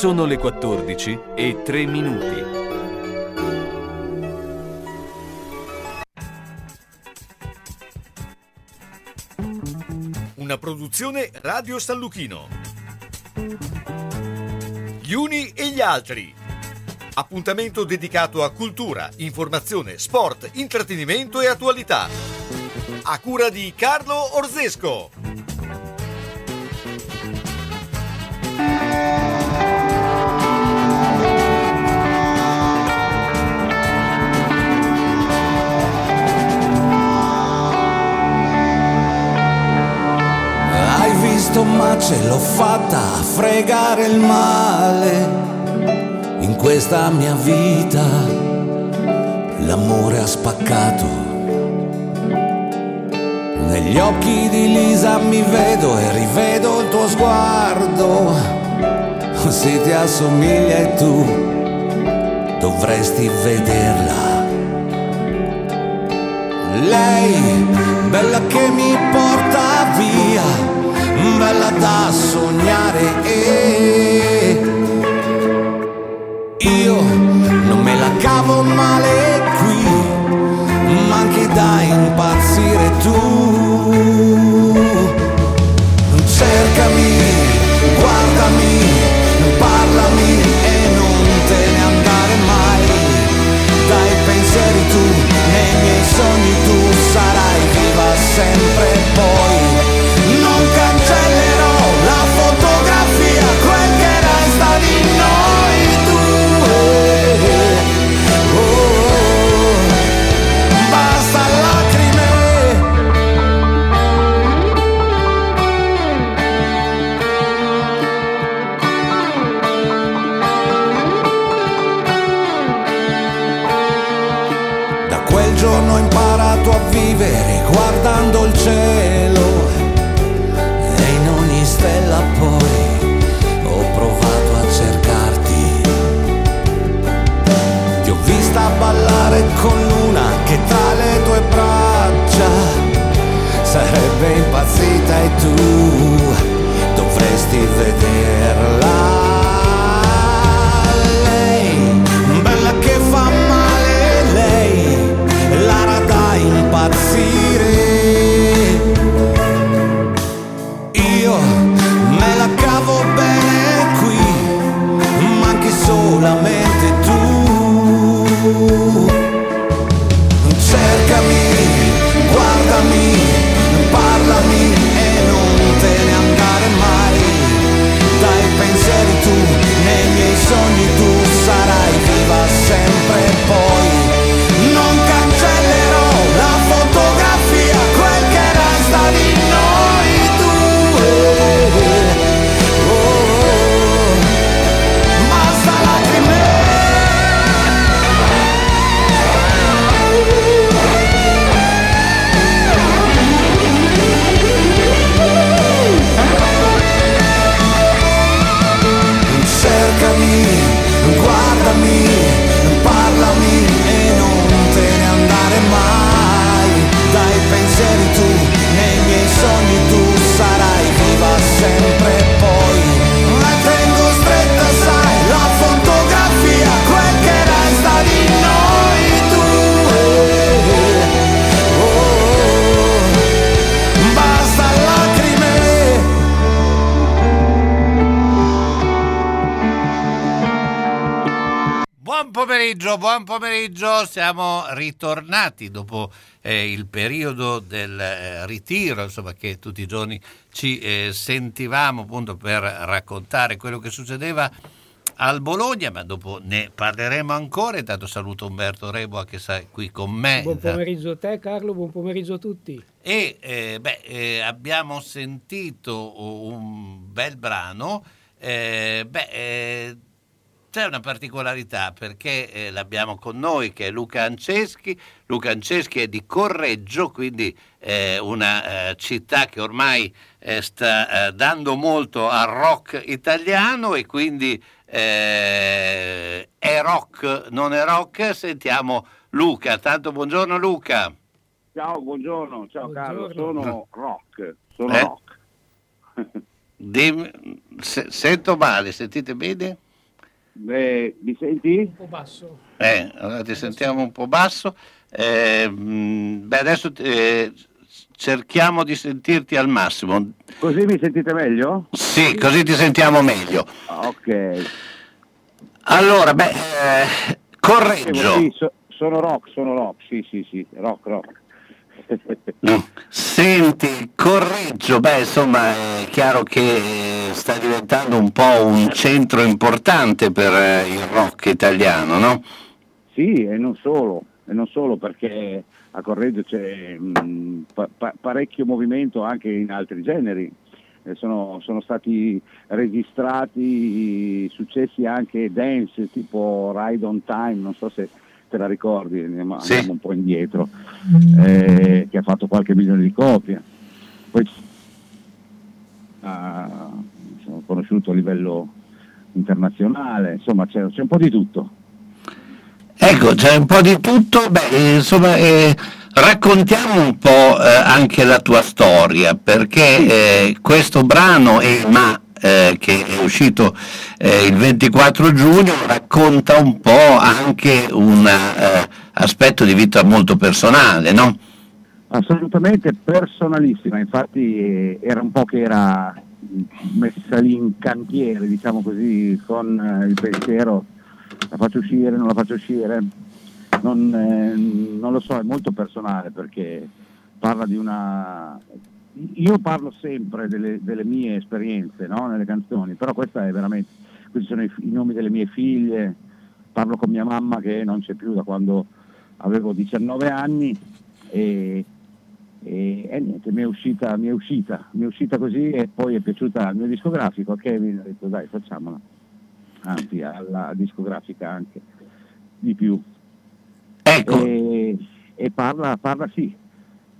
Sono le 14 e 3 minuti. Una produzione Radio San Lucchino. Gli uni e gli altri. Appuntamento dedicato a cultura, informazione, sport, intrattenimento e attualità. A cura di Carlo Orzesco. Visto ma ce l'ho fatta a fregare il male in questa mia vita. L'amore ha spaccato. Negli occhi di Lisa mi vedo e rivedo il tuo sguardo. Se ti assomiglia e tu dovresti vederla. Lei, bella che mi bella da sognare e io non me la cavo male qui, ma anche da impazzire tu. sarebbe impazzita e tu pomeriggio, buon pomeriggio, siamo ritornati dopo eh, il periodo del eh, ritiro, insomma che tutti i giorni ci eh, sentivamo appunto per raccontare quello che succedeva al Bologna, ma dopo ne parleremo ancora. Intanto saluto Umberto Reboa che sta qui con me. Buon pomeriggio a te Carlo, buon pomeriggio a tutti. E eh, beh, eh, abbiamo sentito un bel brano. eh, beh, eh, c'è una particolarità perché eh, l'abbiamo con noi che è Luca Anceschi. Luca Anceschi è di Correggio, quindi eh, una eh, città che ormai eh, sta eh, dando molto al rock italiano e quindi eh, è rock, non è rock. Sentiamo Luca. Tanto buongiorno Luca. Ciao, buongiorno, ciao Carlo, Buongiorno. sono rock, sono Eh? rock. Dimmi- se- sento male, sentite bene? Eh, mi senti? Un po' basso. Eh, allora ti sentiamo un po' basso. Eh, beh, adesso eh, cerchiamo di sentirti al massimo. Così mi sentite meglio? Sì, così ti sentiamo meglio. Ah, Ok. Allora, beh, eh, correggio. Sì, so- sono rock, sono rock, sì, sì, sì, rock, rock. Senti, correggio, beh, insomma, è chiaro che sta diventando un po' un centro importante per eh, il rock italiano, no? Sì, e non solo, e non solo perché a Correggio c'è mh, pa- pa- parecchio movimento anche in altri generi. Eh, sono, sono stati registrati successi anche dance tipo Ride on Time, non so se te la ricordi, andiamo, Sì. andiamo un po' indietro, eh, che ha fatto qualche milione di copie. Poi ah, sono conosciuto a livello internazionale, insomma c'è, c'è un po' di tutto. Ecco, c'è un po' di tutto, beh, eh, insomma, eh, raccontiamo un po' eh, anche la tua storia, perché eh, questo brano, e Ma, eh, che è uscito eh, il 24 giugno, racconta un po' anche un eh, aspetto di vita molto personale, no? Assolutamente personalissima, infatti eh, era un po' che era messa lì in cantiere, diciamo così, con eh, il pensiero la faccio uscire, non la faccio uscire, non, eh, non lo so, è molto personale perché parla di una... Io parlo sempre delle, delle mie esperienze no? nelle canzoni, però questa è veramente... Questi sono i, i nomi delle mie figlie, parlo con mia mamma che non c'è più da quando avevo 19 anni e, e, e niente, mi è, uscita, mi è uscita, mi è uscita così e poi è piaciuta al mio discografico, a Kevin, ho detto dai facciamola, anzi alla discografica anche, di più. Ecco, E, e parla, parla sì,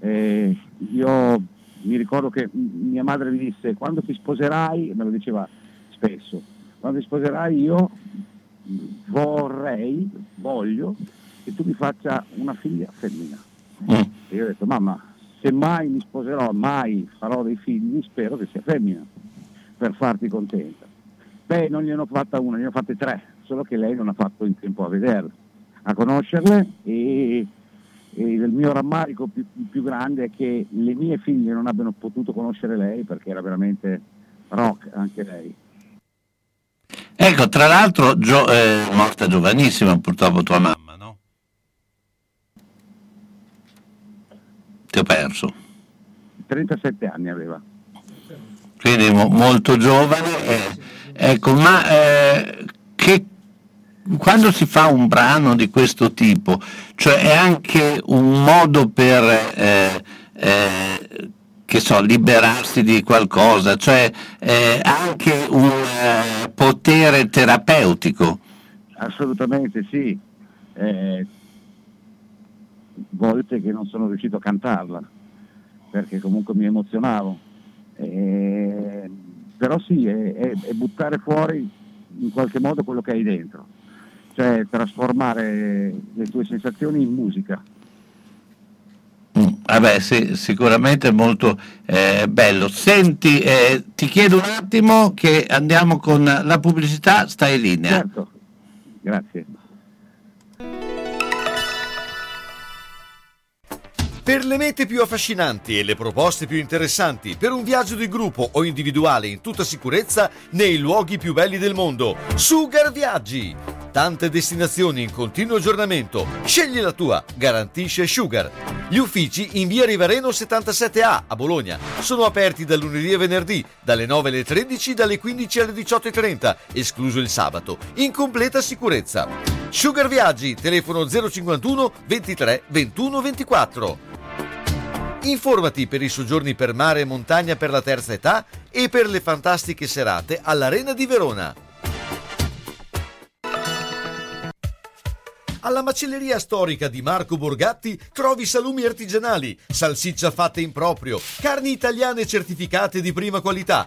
Eh, io mi ricordo che mia madre mi disse quando ti sposerai, me lo diceva spesso, quando ti sposerai io vorrei, voglio che tu mi faccia una figlia femmina. Mm. E io ho detto, mamma, se mai mi sposerò, mai farò dei figli, spero che sia femmina, per farti contenta. Beh, non gliene ho fatta una, ne ho fatte tre, solo che lei non ha fatto in tempo a vederle, a conoscerle e il mio rammarico più, più grande è che le mie figlie non abbiano potuto conoscere lei perché era veramente rock anche lei. ecco, tra l'altro Gio- è morta giovanissima purtroppo tua mamma, no? Ti ho perso. 37 anni aveva. quindi mo- molto giovane. eh, ecco, ma eh, che, quando si fa un brano di questo tipo, cioè è anche un modo per, eh, eh, che so, liberarsi di qualcosa, cioè è anche un eh, potere terapeutico. Assolutamente sì. Eh, volte che non sono riuscito a cantarla perché comunque mi emozionavo. Eh, però sì, è, è- è buttare fuori in qualche modo quello che hai dentro, cioè trasformare le tue sensazioni in musica. Mm, Vabbè, sì, sicuramente è molto eh, bello. Senti, eh, ti chiedo un attimo che andiamo con la pubblicità, stai in linea. Certo, grazie. Per le mete più affascinanti e le proposte più interessanti per un viaggio di gruppo o individuale in tutta sicurezza nei luoghi più belli del mondo. Sugar Viaggi! Tante destinazioni in continuo aggiornamento. Scegli la tua, garantisce Sugar. Gli uffici in via Rivareno 77A a Bologna sono aperti da lunedì e venerdì, dalle 9 alle 13, dalle 15 alle 18.30, escluso il sabato, in completa sicurezza. Sugar Viaggi, telefono 051 23 21 24. Informati per i soggiorni per mare e montagna per la terza età e per le fantastiche serate all'Arena di Verona. Alla macelleria storica di Marco Borgatti trovi salumi artigianali, salsiccia fatta in proprio, carni italiane certificate di prima qualità,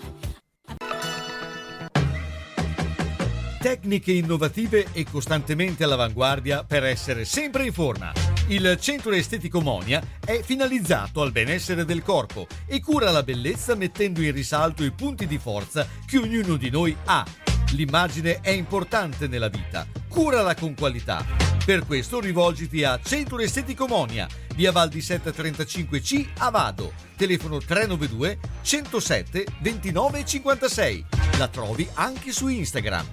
Tecniche innovative e costantemente all'avanguardia per essere sempre in forma. Il centro estetico Monia è finalizzato al benessere del corpo e cura la bellezza mettendo in risalto i punti di forza che ognuno di noi ha. L'immagine è importante nella vita, curala con qualità. Per questo rivolgiti a Centro Estetico Monia, via Val di Setta 35C a Vado, telefono 392 107 29 56. La trovi anche su Instagram.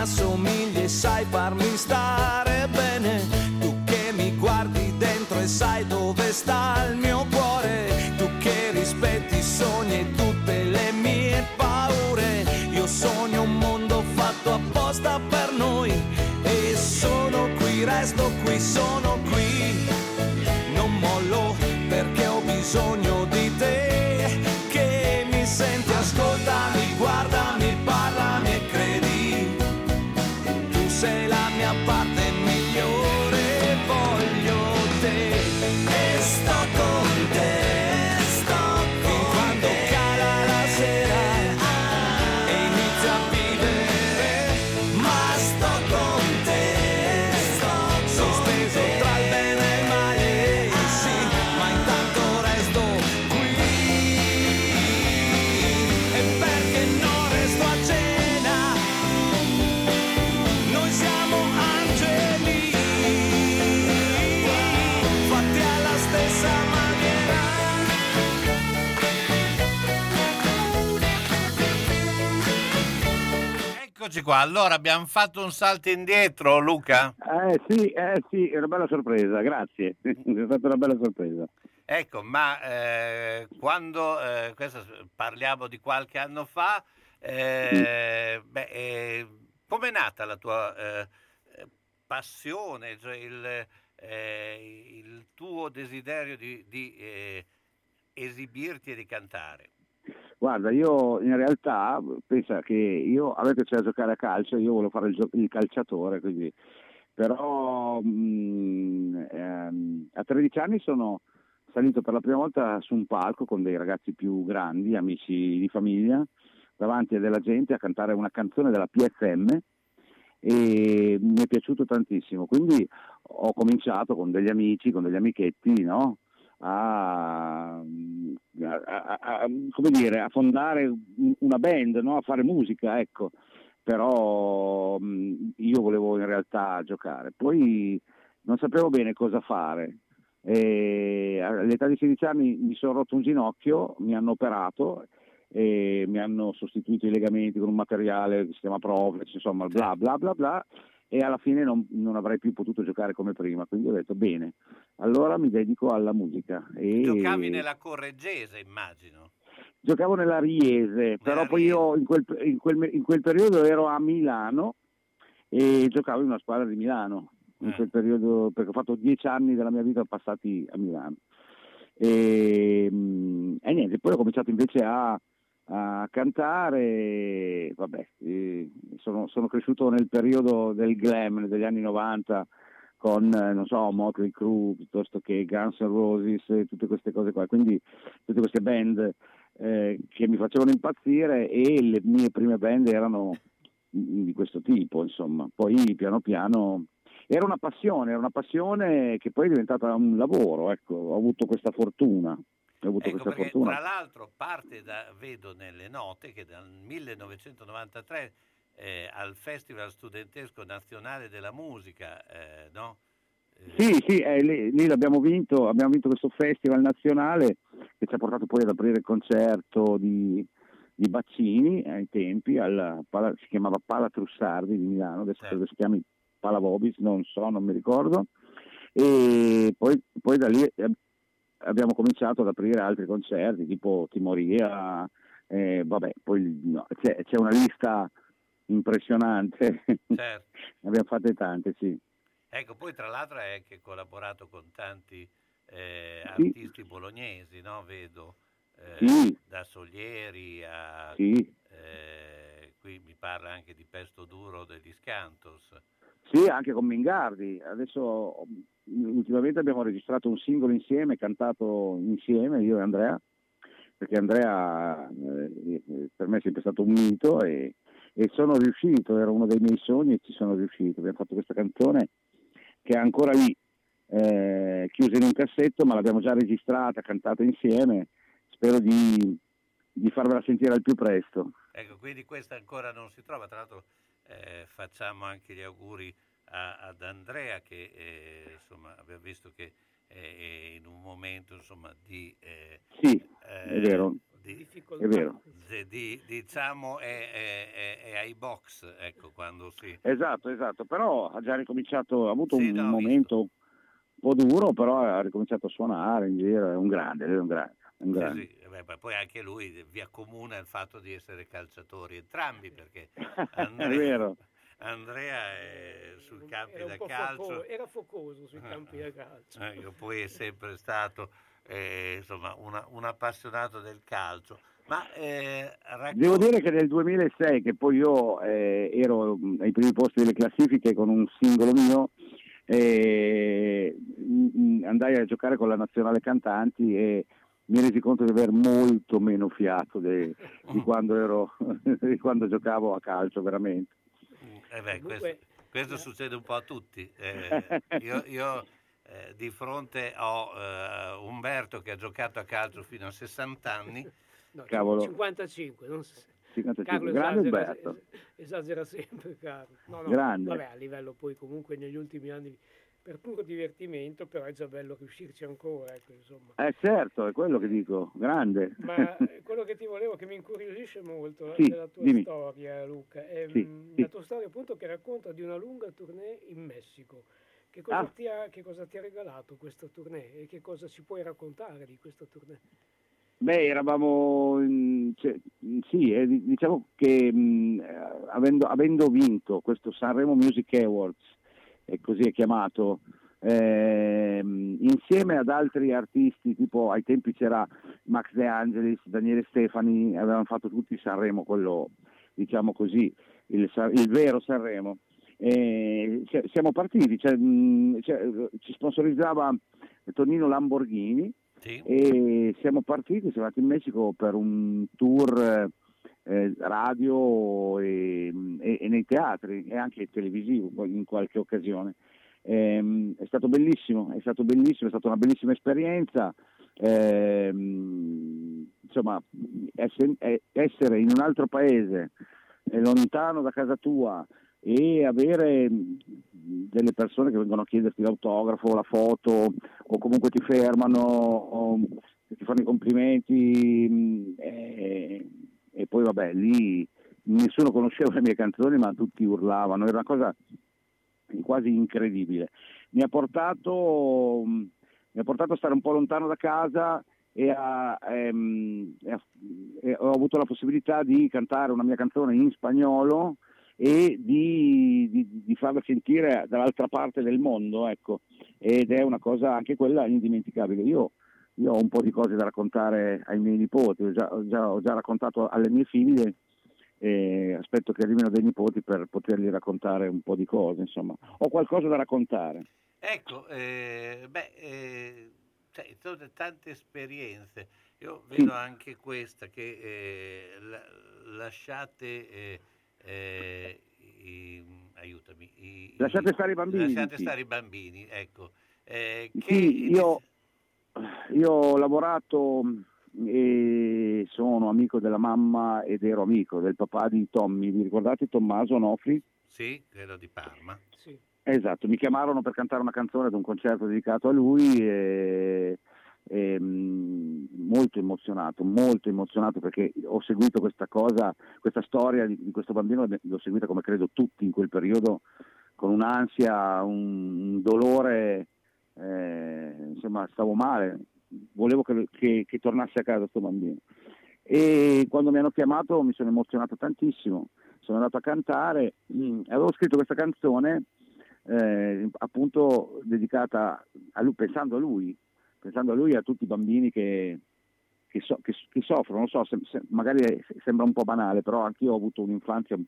Te che mi assomigli e sai farmi stare Eccoci qua, allora abbiamo fatto un salto indietro, Luca. Eh sì, eh sì, è una bella sorpresa, grazie. è stata una bella sorpresa. Ecco, ma eh, quando eh, questo parliamo di qualche anno fa, eh, beh, eh, com'è nata la tua eh, passione, cioè il, eh, il tuo desiderio di, di, esibirti e di cantare? Guarda, io in realtà pensa che io a me piaceva giocare a calcio, io volevo fare il, gio- il calciatore, quindi però mh, ehm, a 13 anni sono salito per la prima volta su un palco con dei ragazzi più grandi, amici di famiglia, davanti a della gente a cantare una canzone della PFM e mi è piaciuto tantissimo. Quindi ho cominciato con degli amici, con degli amichetti, no? a, a- a- come dire, a fondare un- una band, no? a fare musica, ecco. Però mh, io volevo in realtà giocare. Poi non sapevo bene cosa fare. E all'età di 16 anni mi sono rotto un ginocchio, mi hanno operato e mi hanno sostituito i legamenti con un materiale che si chiama Proflex, insomma, bla bla bla bla e alla fine non, non avrei più potuto giocare come prima, quindi ho detto bene, allora mi dedico alla musica. E... Giocavi nella Correggese, immagino. Giocavo nella Riese, però poi io in quel, in, quel, in quel, periodo ero a Milano e giocavo in una squadra di Milano, in eh. quel periodo, perché ho fatto dieci anni della mia vita passati a Milano. E, mm, e niente, poi ho cominciato invece a, a cantare, vabbè, sono, sono, cresciuto nel periodo del glam degli anni 90 con, eh, non so, Motley Crue piuttosto che Guns N' Roses tutte queste cose qua, quindi tutte queste band eh, che mi facevano impazzire e le mie prime band erano di questo tipo, insomma. Poi piano piano era una passione, era una passione che poi è diventata un lavoro, ecco, ho avuto questa fortuna. Ho avuto ecco, questa fortuna. Tra l'altro parte da, vedo nelle note che dal 1993 eh, al Festival Studentesco Nazionale della Musica, eh, no? Eh, sì, sì, eh, lì, lì l'abbiamo vinto, abbiamo vinto questo festival nazionale che ci ha portato poi ad aprire il concerto di, di Baccini ai tempi, al, si chiamava Pala Trussardi di Milano, adesso certo. si chiami Pala Vobis, non so, non mi ricordo, e poi, poi da lì eh, abbiamo cominciato ad aprire altri concerti tipo Timoria, eh, vabbè, poi no, c'è, c'è, una lista impressionante, certo. ne abbiamo fatte tante, sì. Ecco, poi tra l'altro hai anche collaborato con tanti eh, artisti sì. bolognesi, no? Vedo, eh, sì. da Solieri a... Sì. Eh, qui mi parla anche di Pesto Duro degli Scantos. Sì, anche con Mingardi. Adesso ultimamente abbiamo registrato un singolo insieme, cantato insieme, io e Andrea, perché Andrea eh, per me è sempre stato un mito e, e sono riuscito, era uno dei miei sogni e ci sono riuscito. Abbiamo fatto questa canzone che è ancora lì, eh, chiusa in un cassetto, ma l'abbiamo già registrata, cantata insieme, spero di, di farvela sentire al più presto. Ecco, quindi questa ancora non si trova, tra l'altro eh, facciamo anche gli auguri a, ad Andrea che eh, insomma abbiamo visto che è in un momento insomma di... Eh, sì, è vero di, è vero. Di, diciamo è, è, è, ai box, ecco, quando si... Esatto, esatto, però ha già ricominciato, ha avuto sì, un no, momento visto. un po' duro, però ha ricominciato a suonare in giro, è un grande, è un grande. Sì, sì. Beh, poi anche lui vi accomuna il fatto di essere calciatori entrambi, perché Andrea, è vero. Andrea è sui campi da calcio. Foco, era focoso sui campi da calcio. Ecco, poi è sempre stato eh, insomma, una, un appassionato del calcio. Ma, eh, raccont- Devo dire che nel 2006, che poi io eh, ero ai primi posti delle classifiche con un singolo mio, eh, andai a giocare con la nazionale cantanti e mi resi conto di aver molto meno fiato de, di, quando ero, di, quando giocavo a calcio veramente. Eh beh, questo, questo, succede un po' a tutti. Eh, io, io eh, di fronte ho eh, Umberto che ha giocato a calcio fino a 60 anni. No, Cavolo. 55, non 55. Carlo Grande esagera, Umberto. esagera sempre Carlo. No, no, Grande. Vabbè, a livello poi comunque negli ultimi anni per puro divertimento, però è già bello riuscirci ancora. Ecco, insomma. Eh certo, è quello che dico, grande. Ma quello che ti volevo, che mi incuriosisce molto sì, della tua dimmi. storia, Luca, è sì, mh, sì. la tua storia appunto che racconta di una lunga tournée in Messico. Che cosa, ah. ti ha, che cosa ti ha regalato questo tournée e che cosa ci puoi raccontare di questo tournée? Beh, eravamo, cioè, sì, eh, diciamo che mh, avendo, avendo, vinto questo Sanremo Music Awards, e così è chiamato, eh, insieme ad altri artisti, tipo ai tempi c'era Max De Angelis, Daniele Stefani, avevano fatto tutti Sanremo, quello diciamo così, il, il vero Sanremo. Eh, siamo partiti, cioè, mh, cioè, ci sponsorizzava Tonino Lamborghini sì. e siamo partiti, siamo andati in Messico per un tour eh, radio e, e, e, nei teatri e anche televisivo in qualche occasione. Eh, è stato bellissimo, è stato bellissimo, è stata una bellissima esperienza. Eh, insomma, essere in un altro paese, lontano da casa tua, e avere delle persone che vengono a chiederti l'autografo, la foto o comunque ti fermano, o ti fanno i complimenti e, e, poi vabbè lì nessuno conosceva le mie canzoni ma tutti urlavano, era una cosa quasi incredibile. Mi ha portato, mi ha portato a stare un po' lontano da casa e, ha, ehm, e, ha, e ho avuto la possibilità di cantare una mia canzone in spagnolo e di, di, di, farla sentire dall'altra parte del mondo, ecco. ed è una cosa anche quella indimenticabile. Io, io, ho un po' di cose da raccontare ai miei nipoti, ho già, ho già, ho già raccontato alle mie figlie e aspetto che arrivino dei nipoti per potergli raccontare un po' di cose, insomma. Ho qualcosa da raccontare. Ecco, eh, beh, eh, cioè, sono tante esperienze. Io vedo sì. anche questa che eh, la, lasciate eh, eh, i, aiutami. I, lasciate stare i bambini. Lasciate stare i bambini, ecco. Eh, che... Io, io, ho lavorato e sono amico della mamma ed ero amico del papà di Tommy. Vi ricordate Tommaso Onofri? Sì, quello di Parma. Sì. Esatto, mi chiamarono per cantare una canzone ad un concerto dedicato a lui e, e, molto emozionato, molto emozionato perché ho seguito questa cosa, questa storia di, di questo bambino, l'ho seguita come credo tutti in quel periodo con un'ansia, un, un dolore, eh, insomma stavo male, volevo che, che, che tornasse a casa questo bambino. E quando mi hanno chiamato mi sono emozionato tantissimo, sono andato a cantare, mh, avevo scritto questa canzone eh, appunto dedicata a lui, pensando a lui, pensando a lui e a tutti i bambini che, che, so, che, che soffrono, non so, se, se, magari sembra un po' banale, però anch'io ho avuto un'infanzia un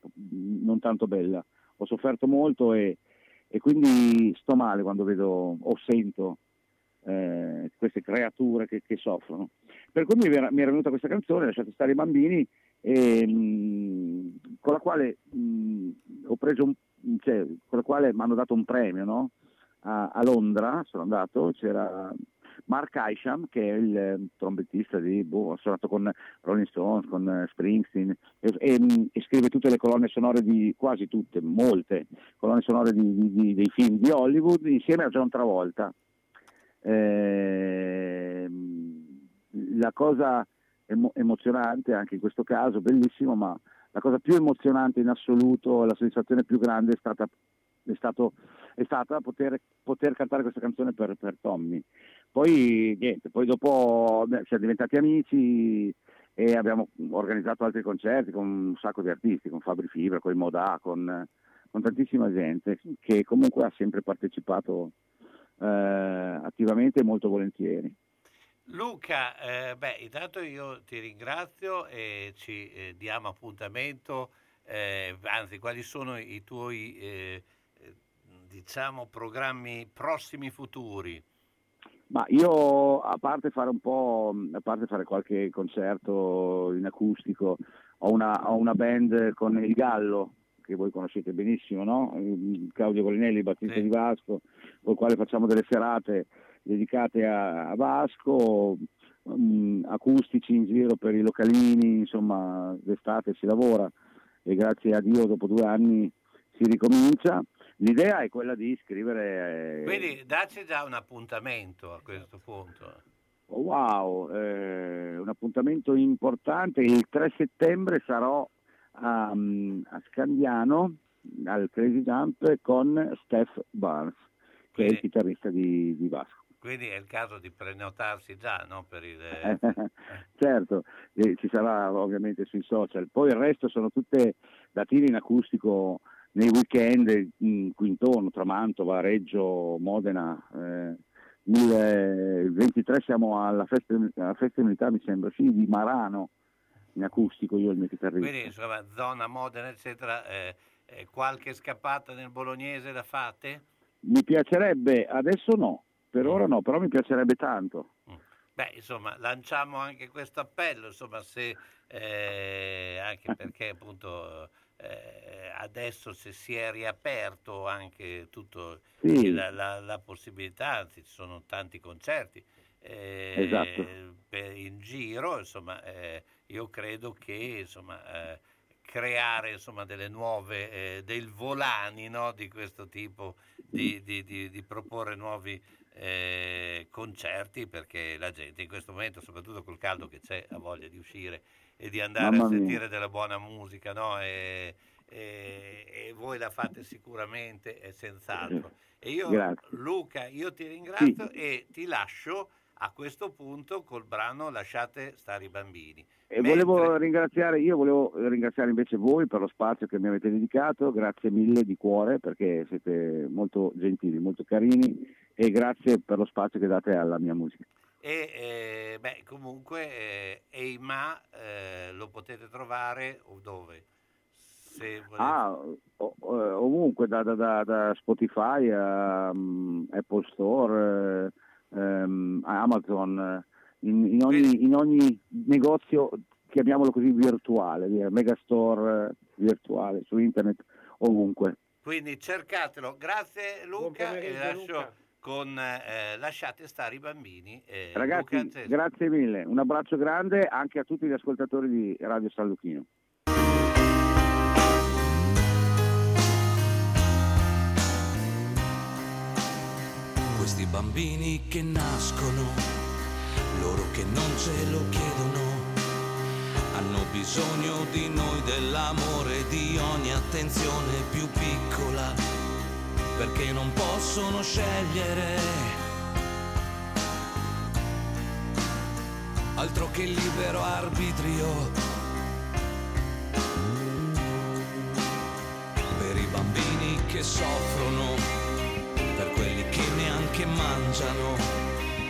non tanto bella, ho sofferto molto e, e, quindi sto male quando vedo o sento eh, queste creature che, che, soffrono. Per cui mi era, mi era, venuta questa canzone, Lasciate stare i bambini, e, mh, con la quale mh, ho preso un cioè, con la quale mi hanno dato un premio no? a, a, Londra, sono andato, c'era Mark Isham che è il eh, trombettista di, boh, ha suonato con Rolling Stones, con uh, Springsteen e, e, e, scrive tutte le colonne sonore di, quasi tutte, molte colonne sonore di, di, dei film di Hollywood insieme a John Travolta. Eh, la cosa emo- emozionante anche in questo caso, bellissimo, ma la cosa più emozionante in assoluto, la soddisfazione più grande è stata, è stato, è stata poter, poter, cantare questa canzone per, per Tommy. Poi niente, poi dopo siamo diventati amici e abbiamo organizzato altri concerti con un sacco di artisti, con Fabri Fibra, con i Modà, con, con tantissima gente che comunque ha sempre partecipato eh, attivamente e molto volentieri. Luca, eh, beh, intanto io ti ringrazio e ci eh, diamo appuntamento, eh, anzi, quali sono i tuoi, eh, diciamo, programmi prossimi futuri? Ma io, a parte fare un po', a parte fare qualche concerto in acustico, ho una, ho una band con il Gallo, che voi conoscete benissimo, no? Claudio Colinelli, battista sì. di Vasco, con il quale facciamo delle serate dedicate a, a Vasco, um, acustici in giro per i localini, insomma d'estate si lavora e grazie a Dio dopo due anni si ricomincia. L'idea è quella di scrivere... Eh... Quindi dacci già un appuntamento a questo punto. Wow, eh, un appuntamento importante. Il 3 settembre sarò a, a Scandiano al Crazy Jump con Steph Barnes, che Quindi... è il chitarrista di, di Vasco. Quindi è il caso di prenotarsi già no? per il... certo, eh, ci sarà ovviamente sui social. Poi il resto sono tutte datine in acustico nei weekend in, qui intorno, tra Mantova, Reggio, Modena. Eh, il 23 siamo alla festa, alla festa militare, mi sembra, sì, di Marano, in acustico, io il mio chitarrista. Quindi insomma, zona Modena, eccetera, eh, eh, qualche scappata nel bolognese la fate? Mi piacerebbe, adesso no, per ora no, però mi piacerebbe tanto. Mm. Beh, insomma, lanciamo anche questo appello, insomma, se, eh, anche perché appunto eh, adesso se si è riaperto anche tutto sì. la, la, la, possibilità, anzi ci sono tanti concerti eh, esatto. in giro, insomma, eh, io credo che insomma, eh, creare insomma, delle nuove, eh, del volani no, di questo tipo, di, di, di, di proporre nuovi eh, concerti perché la gente in questo momento, soprattutto col caldo che c'è, ha voglia di uscire e di andare Mamma a sentire mia. della buona musica, no? E, e, e, voi la fate sicuramente e senz'altro. E io, Grazie. Luca, io ti ringrazio sì. e ti lascio a questo punto col brano Lasciate stare i bambini. E Mentre... volevo ringraziare, io volevo ringraziare invece voi per lo spazio che mi avete dedicato, grazie mille di cuore perché siete molto gentili, molto carini e grazie per lo spazio che date alla mia musica. E eh, beh, comunque eh, Eima eh, lo potete trovare dove? Ah, ovunque, da, da, da Spotify a um, Apple Store, um, Amazon, in, in, ogni, in, ogni, negozio, chiamiamolo così, virtuale, megastore virtuale, su internet, ovunque. Quindi cercatelo. Grazie Luca e lascio Luca. Con eh, Lasciate stare i bambini. Eh, Ragazzi, grazie mille. Un abbraccio grande anche a tutti gli ascoltatori di Radio San Lucchino. questi bambini che nascono, loro che non ce lo chiedono, hanno bisogno di noi, dell'amore, di ogni attenzione più piccola, perché non possono scegliere. Altro che libero arbitrio. Per i bambini che soffrono che mangiano,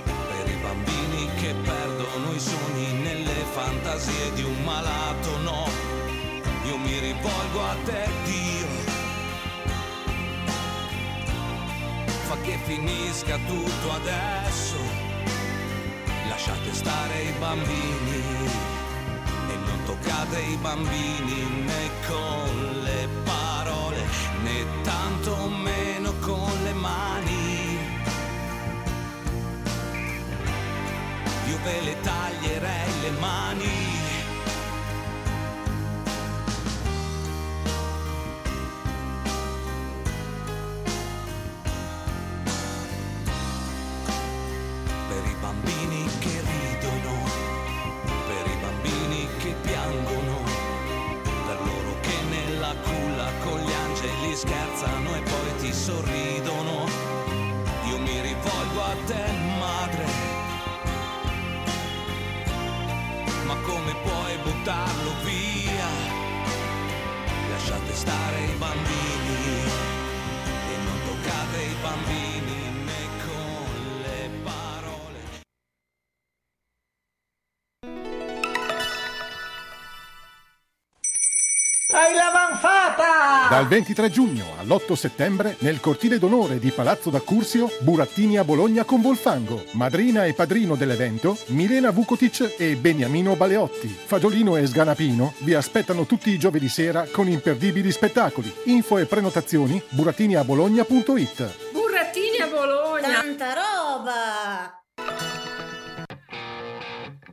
per i bambini che perdono i sogni nelle fantasie di un malato, no, io mi rivolgo a te Dio, fa che finisca tutto adesso, lasciate stare i bambini e non toccate i bambini né con le parole né tanto meno con le mani. io ve le taglierei le mani. Scherzano e poi ti sorridono. Io mi rivolgo a te, madre come puoi buttarlo via? Lasciate stare i bambini e non toccate i bambini Dal 23 giugno all'8 settembre nel cortile d'onore di Palazzo d'Accursio, Burattini a Bologna con Volfango. Madrina e padrino dell'evento, Milena Vukotic e Beniamino Baleotti. Fagiolino e Sganapino vi aspettano tutti i giovedì sera con imperdibili spettacoli. Info e prenotazioni burattiniabologna.it Burattini a Bologna! Tanta roba!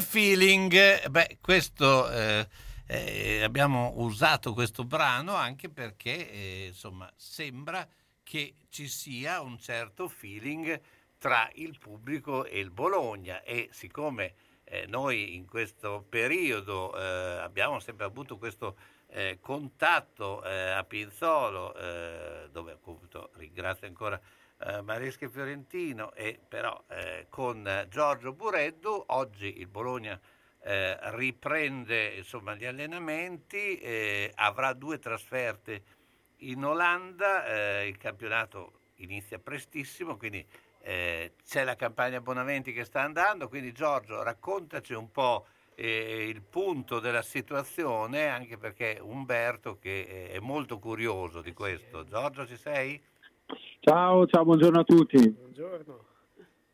Feeling, beh, questo eh, eh, abbiamo usato questo brano anche perché eh, insomma sembra che ci sia un certo feeling tra il pubblico e il Bologna. E siccome eh, noi in questo periodo eh, abbiamo sempre avuto questo eh, contatto a Pinzolo, dove appunto ringrazio ancora eh, Maresca Fiorentino e però eh, con Giorgio Bureddu, oggi il Bologna eh, riprende insomma, gli allenamenti, eh, avrà due trasferte in Olanda, eh, il campionato inizia prestissimo, quindi c'è la campagna Bonaventi che sta andando, quindi Giorgio raccontaci un po' il punto della situazione, anche perché Umberto che è molto curioso di questo. Giorgio ci sei? Ciao, ciao, buongiorno a tutti. Buongiorno.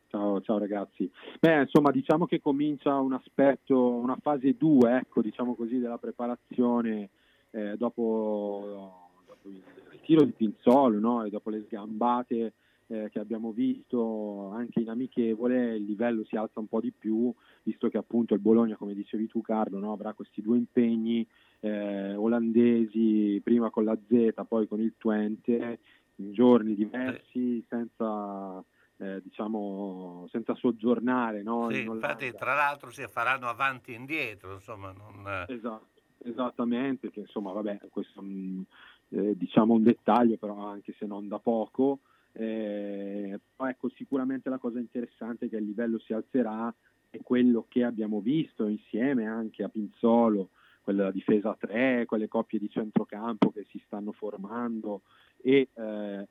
Ciao, ciao ragazzi. Beh, insomma, diciamo che comincia un aspetto, una fase 2, ecco, diciamo così, della preparazione eh, dopo, dopo, il ritiro di Pinzolo, no? E dopo le sgambate eh, che abbiamo visto anche in amichevole, il livello si alza un po' di più, visto che appunto il Bologna, come dicevi tu Carlo, no? avrà questi due impegni eh, olandesi, prima con la Z, poi con il Twente, in giorni diversi, senza, eh, diciamo, senza soggiornare. No? Sì, In infatti, tra l'altro si faranno avanti e indietro, insomma, non... Esatto, esattamente, che insomma, vabbè, questo è un, eh, diciamo un dettaglio, però anche se non da poco. Eh, ecco, sicuramente la cosa interessante è che il livello si alzerà e quello che abbiamo visto insieme anche a Pinzolo, quella difesa a 3, quelle coppie di centrocampo che si stanno formando e, eh,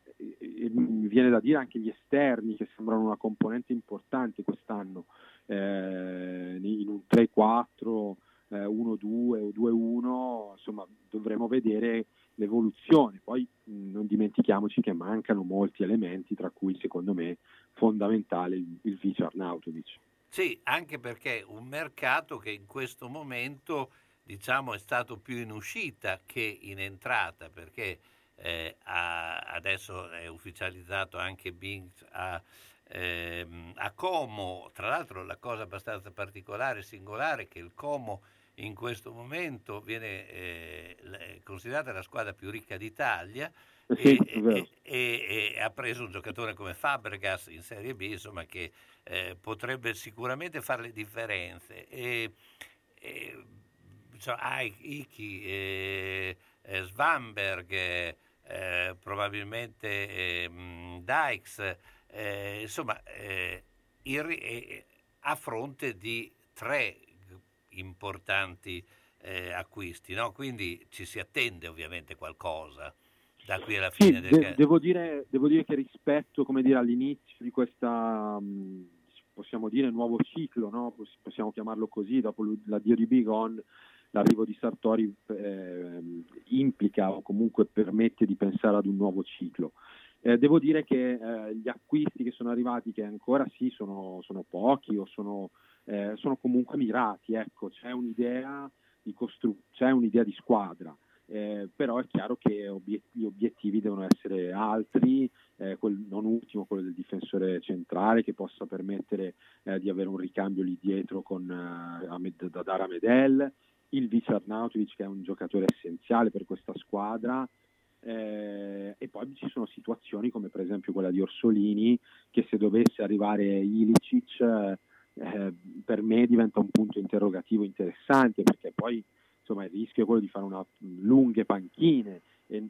mi viene da dire anche gli esterni che sembrano una componente importante quest'anno eh, in un 3-4, eh, 1-2 o 2-1, insomma dovremo vedere l'evoluzione. Poi mh, non dimentichiamoci che mancano molti elementi, tra cui secondo me fondamentale il, il vice Arnautovic. Sì, anche perché un mercato che in questo momento diciamo è stato più in uscita che in entrata, perché eh, ha- adesso è ufficializzato anche Binks a, ehm, a Como, tra l'altro la cosa abbastanza particolare e singolare è che il Como in questo momento viene eh, considerata la squadra più ricca d'Italia sì, e, e, e, ha preso un giocatore come Fabregas in Serie B insomma, che eh, potrebbe sicuramente fare le differenze. E, e, cioè, Iki, eh, eh, Svamberg, eh, probabilmente ehm, Dykes, eh, insomma, eh, il, a fronte di tre importanti acquisti, no? quindi ci si attende ovviamente qualcosa da qui alla fine sì, del de- devo, dire, devo dire che rispetto come dire, all'inizio di questa mh, possiamo dire nuovo ciclo no? possiamo chiamarlo così dopo l'addio di Bigon l'arrivo di Sartori eh, implica o comunque permette di pensare ad un nuovo ciclo. Eh, devo dire che eh, gli acquisti che sono arrivati che ancora sì sono, sono pochi o sono, eh, sono comunque mirati ecco c'è un'idea di costru- c'è un'idea di squadra eh, però è chiaro che obiet- gli obiettivi devono essere altri, eh, quel, non ultimo quello del difensore centrale che possa permettere di avere un ricambio lì dietro con, da dare a Medel, il vice Arnautovic che è un giocatore essenziale per questa squadra. Eh, e poi ci sono situazioni come per esempio quella di Orsolini che se dovesse arrivare Ilicic eh, per me diventa un punto interrogativo interessante perché poi insomma il rischio è quello di fare una lunghe panchine e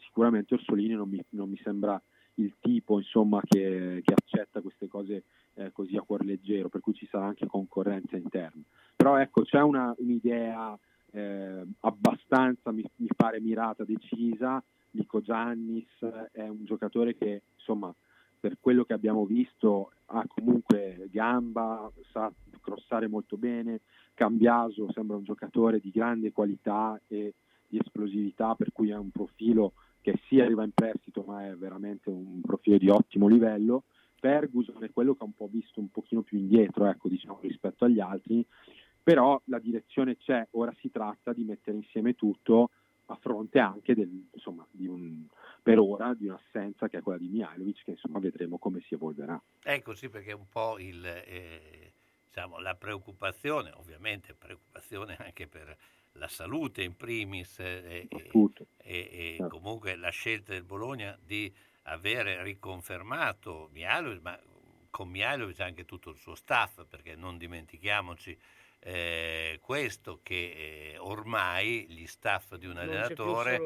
sicuramente Orsolini non mi, non mi sembra il tipo insomma, che, che, accetta queste cose eh, così a cuore leggero, per cui ci sarà anche concorrenza interna. Però ecco, c'è una, un'idea eh, abbastanza, mi, mi, pare, mirata, decisa. Nico Giannis è un giocatore che, insomma, per quello che abbiamo visto, ha comunque gamba, sa crossare molto bene, Cambiaso sembra un giocatore di grande qualità e di esplosività, per cui ha un profilo che sì arriva in prestito, ma è veramente un profilo di ottimo livello. Ferguson è quello che ha un po' visto un pochino più indietro, ecco, diciamo, rispetto agli altri, però la direzione c'è, ora si tratta di mettere insieme tutto a fronte anche del, insomma, un, per ora di un'assenza che è quella di Mihailovic, che insomma vedremo come si evolverà. Ecco sì, perché un po' il, eh, diciamo, la preoccupazione, ovviamente preoccupazione anche per la salute in primis e, e, e certo. comunque la scelta del Bologna di avere riconfermato Mialovic, ma con Mialovic anche tutto il suo staff, perché non dimentichiamoci eh, questo che eh, ormai gli staff di un non allenatore,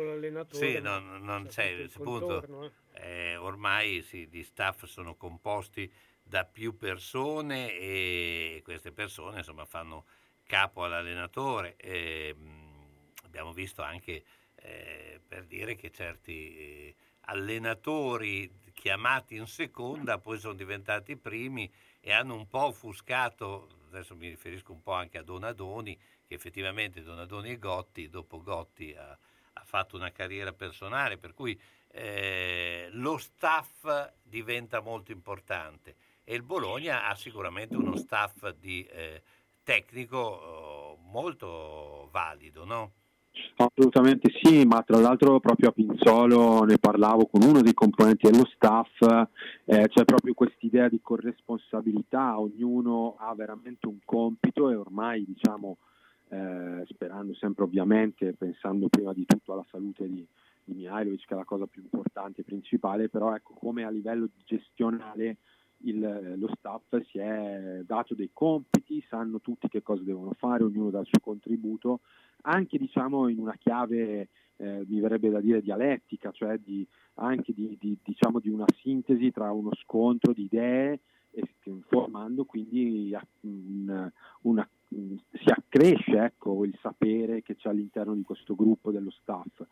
sì, non, non c'è, c'è appunto, contorno, eh. eh. ormai sì, gli staff sono composti da più persone e queste persone insomma fanno capo all'allenatore. E, mh, abbiamo visto anche eh, per dire che certi eh, allenatori chiamati in seconda poi sono diventati primi e hanno un po' offuscato, adesso mi riferisco un po' anche a Donadoni, che effettivamente Donadoni e Gotti, dopo Gotti ha, ha fatto una carriera personale, per cui eh, lo staff diventa molto importante e il Bologna ha sicuramente uno staff di eh, tecnico oh, molto valido, no? Assolutamente sì, ma tra l'altro proprio a Pinzolo ne parlavo con uno dei componenti dello staff, eh, c'è proprio quest'idea di corresponsabilità, ognuno ha veramente un compito e ormai diciamo, eh, sperando sempre ovviamente, pensando prima di tutto alla salute di, di Mihailovic che è la cosa più importante e principale, però ecco come a livello gestionale il, lo staff si è dato dei compiti, sanno tutti che cosa devono fare, ognuno dà il suo contributo, anche diciamo in una chiave, eh, mi verrebbe da dire dialettica, cioè di, anche di, di, diciamo, di una sintesi tra uno scontro di idee formando quindi una, una, si accresce ecco, il sapere che c'è all'interno di questo gruppo dello staff.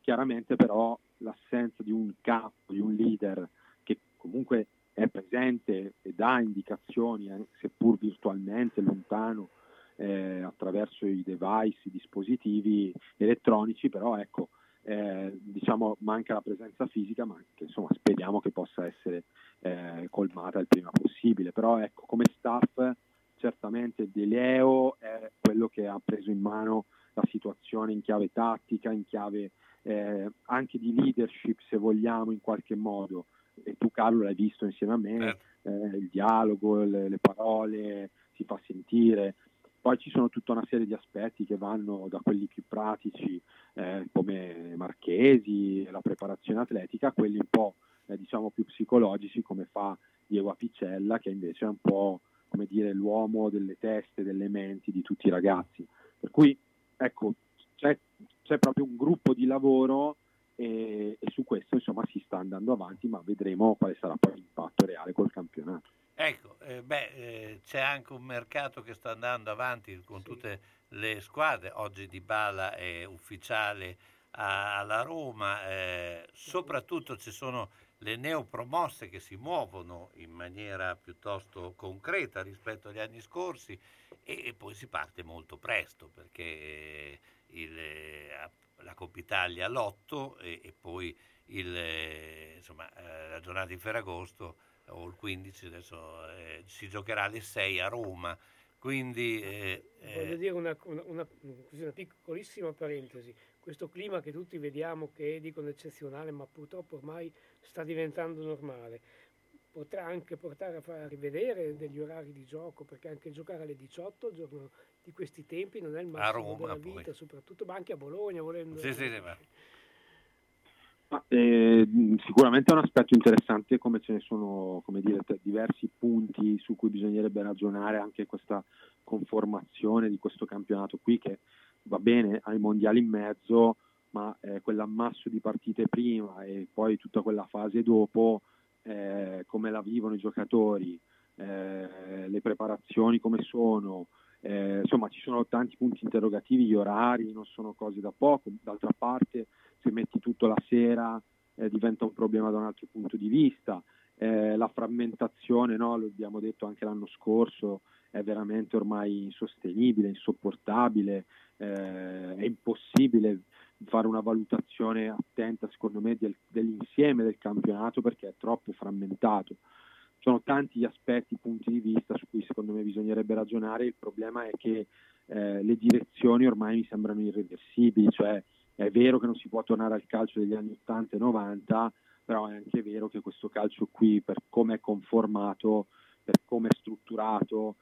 Chiaramente però l'assenza di un capo, di un leader che comunque è presente e dà indicazioni, eh, seppur virtualmente, lontano, eh, attraverso i device, i dispositivi elettronici, però ecco, eh, diciamo manca la presenza fisica, ma che insomma speriamo che possa essere eh, colmata il prima possibile. Però ecco, come staff certamente De Leo è quello che ha preso in mano la situazione in chiave tattica, in chiave eh, anche di leadership se vogliamo in qualche modo e tu Carlo l'hai visto insieme a me, certo. eh, il dialogo, le, le, parole, si fa sentire. poi ci sono tutta una serie di aspetti che vanno da quelli più pratici eh, come Marchesi, la preparazione atletica, a quelli un po' eh, diciamo più psicologici come fa Diego Apicella che invece è un po' come dire l'uomo delle teste, delle menti di tutti i ragazzi. Per cui ecco, c'è, c'è proprio un gruppo di lavoro e, e, su questo insomma si sta andando avanti, ma vedremo quale sarà poi l'impatto reale col campionato. Ecco, eh, beh, eh, c'è anche un mercato che sta andando avanti con sì. tutte le squadre, oggi Di Bala è ufficiale a, alla Roma, eh, soprattutto ci sono le neopromosse che si muovono in maniera piuttosto concreta rispetto agli anni scorsi e, e poi si parte molto presto perché il, la Coppa Italia l'8 e, e poi il, insomma, eh, la giornata di Ferragosto o il 15 adesso eh, si giocherà alle 6 a Roma. Quindi eh, voglio eh, dire una, una, una, una, piccolissima parentesi. Questo clima che tutti vediamo che è dicono eccezionale ma purtroppo ormai sta diventando normale. Potrà anche portare a far rivedere degli orari di gioco perché anche giocare alle 18 giorno di questi tempi non è il massimo Roma, della vita poi. soprattutto ma anche a Bologna volendo sì, sì, sì, ma, eh, sicuramente è un aspetto interessante come ce ne sono come dire, diversi punti su cui bisognerebbe ragionare anche questa conformazione di questo campionato qui che va bene ai mondiali in mezzo ma eh, quell'ammasso di partite prima e poi tutta quella fase dopo eh, come la vivono i giocatori eh, le preparazioni come sono eh, insomma ci sono tanti punti interrogativi gli orari non sono cose da poco d'altra parte se metti tutto la sera eh, diventa un problema da un altro punto di vista. Eh, la frammentazione, no, lo abbiamo detto anche l'anno scorso, è veramente ormai insostenibile, insopportabile, eh, è impossibile fare una valutazione attenta, secondo me, del, dell'insieme del campionato perché è troppo frammentato. Sono tanti gli aspetti, punti di vista su cui secondo me bisognerebbe ragionare. Il problema è che eh, le direzioni ormai mi sembrano irreversibili, cioè è vero che non si può tornare al calcio degli anni 80 e 90, però è anche vero che questo calcio qui, per come è conformato, per come è strutturato,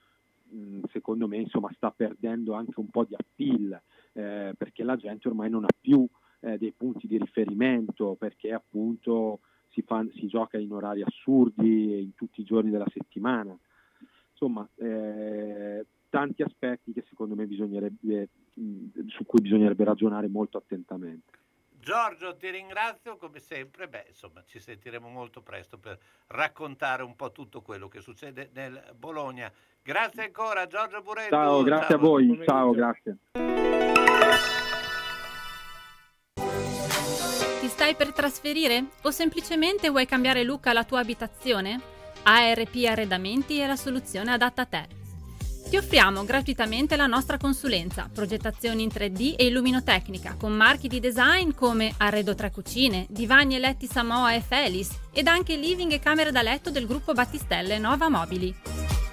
secondo me insomma, sta perdendo anche un po' di appeal, eh, perché la gente ormai non ha più eh, dei punti di riferimento, perché appunto si, fa, si, gioca in orari assurdi in tutti i giorni della settimana. Insomma, eh, tanti aspetti che secondo me bisognerebbe su cui bisognerebbe ragionare molto attentamente. Giorgio, ti ringrazio come sempre. Beh, insomma, ci sentiremo molto presto per raccontare un po' tutto quello che succede nel Bologna. Grazie ancora, Giorgio Buretto. Ciao, grazie ciao. a voi. Ciao, grazie. Stai per trasferire o semplicemente vuoi cambiare look alla tua abitazione? ARP Arredamenti è la soluzione adatta a te ti offriamo gratuitamente la nostra consulenza, progettazioni in 3D e illuminotecnica, con marchi di design come Arredo 3 Cucine, Divani e Letti Samoa e Felis, ed anche living e camere da letto del gruppo Battistelle Nova Mobili.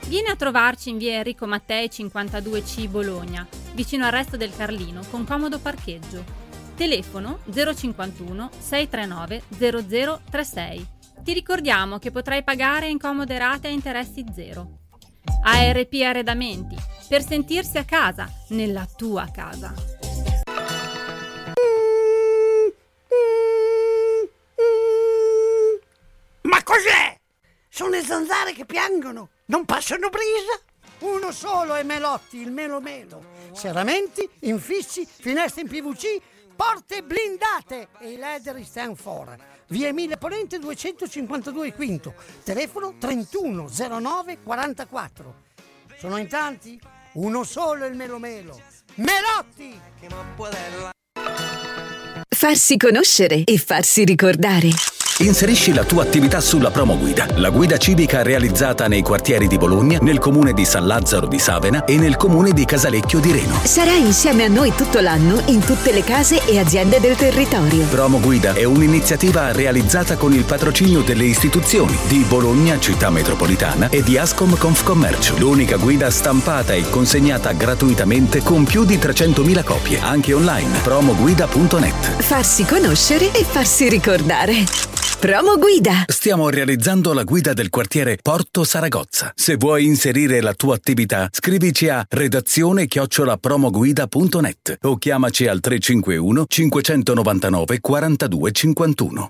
Vieni a trovarci in via Enrico Mattei 52C Bologna, vicino al resto del Carlino, con comodo parcheggio. Telefono 051 639 0036. Ti ricordiamo che potrai pagare in comode rate a interessi zero. ARP Arredamenti, per sentirsi a casa, nella tua casa. Ma cos'è? Sono le zanzare che piangono, non passano brisa? Uno solo è Melotti, il Melo Melo. Serramenti, infissi, finestre in PVC, porte blindate e i leder stand for via Emile Ponente 252 Quinto, telefono 3109 44. Sono in tanti? Uno solo il Melo Melo. Melotti! Farsi conoscere e farsi ricordare. Inserisci la tua attività sulla promo guida, la guida civica realizzata nei quartieri di Bologna, nel comune di San Lazzaro di Savena e nel comune di Casalecchio di Reno. Sarai insieme a noi tutto l'anno in tutte le case e aziende del territorio. Promo guida è un'iniziativa realizzata con il patrocinio delle istituzioni di Bologna Città Metropolitana e di Ascom Confcommercio, l'unica guida stampata e consegnata gratuitamente con più di 300.000 copie, anche online. promoguida.net. Farsi conoscere e farsi ricordare. Promo guida. Stiamo realizzando la guida del quartiere Porto Saragozza. Se vuoi inserire la tua attività, scrivici a redazione chiocciolapromoguida.net o chiamaci al 351 599 42 51.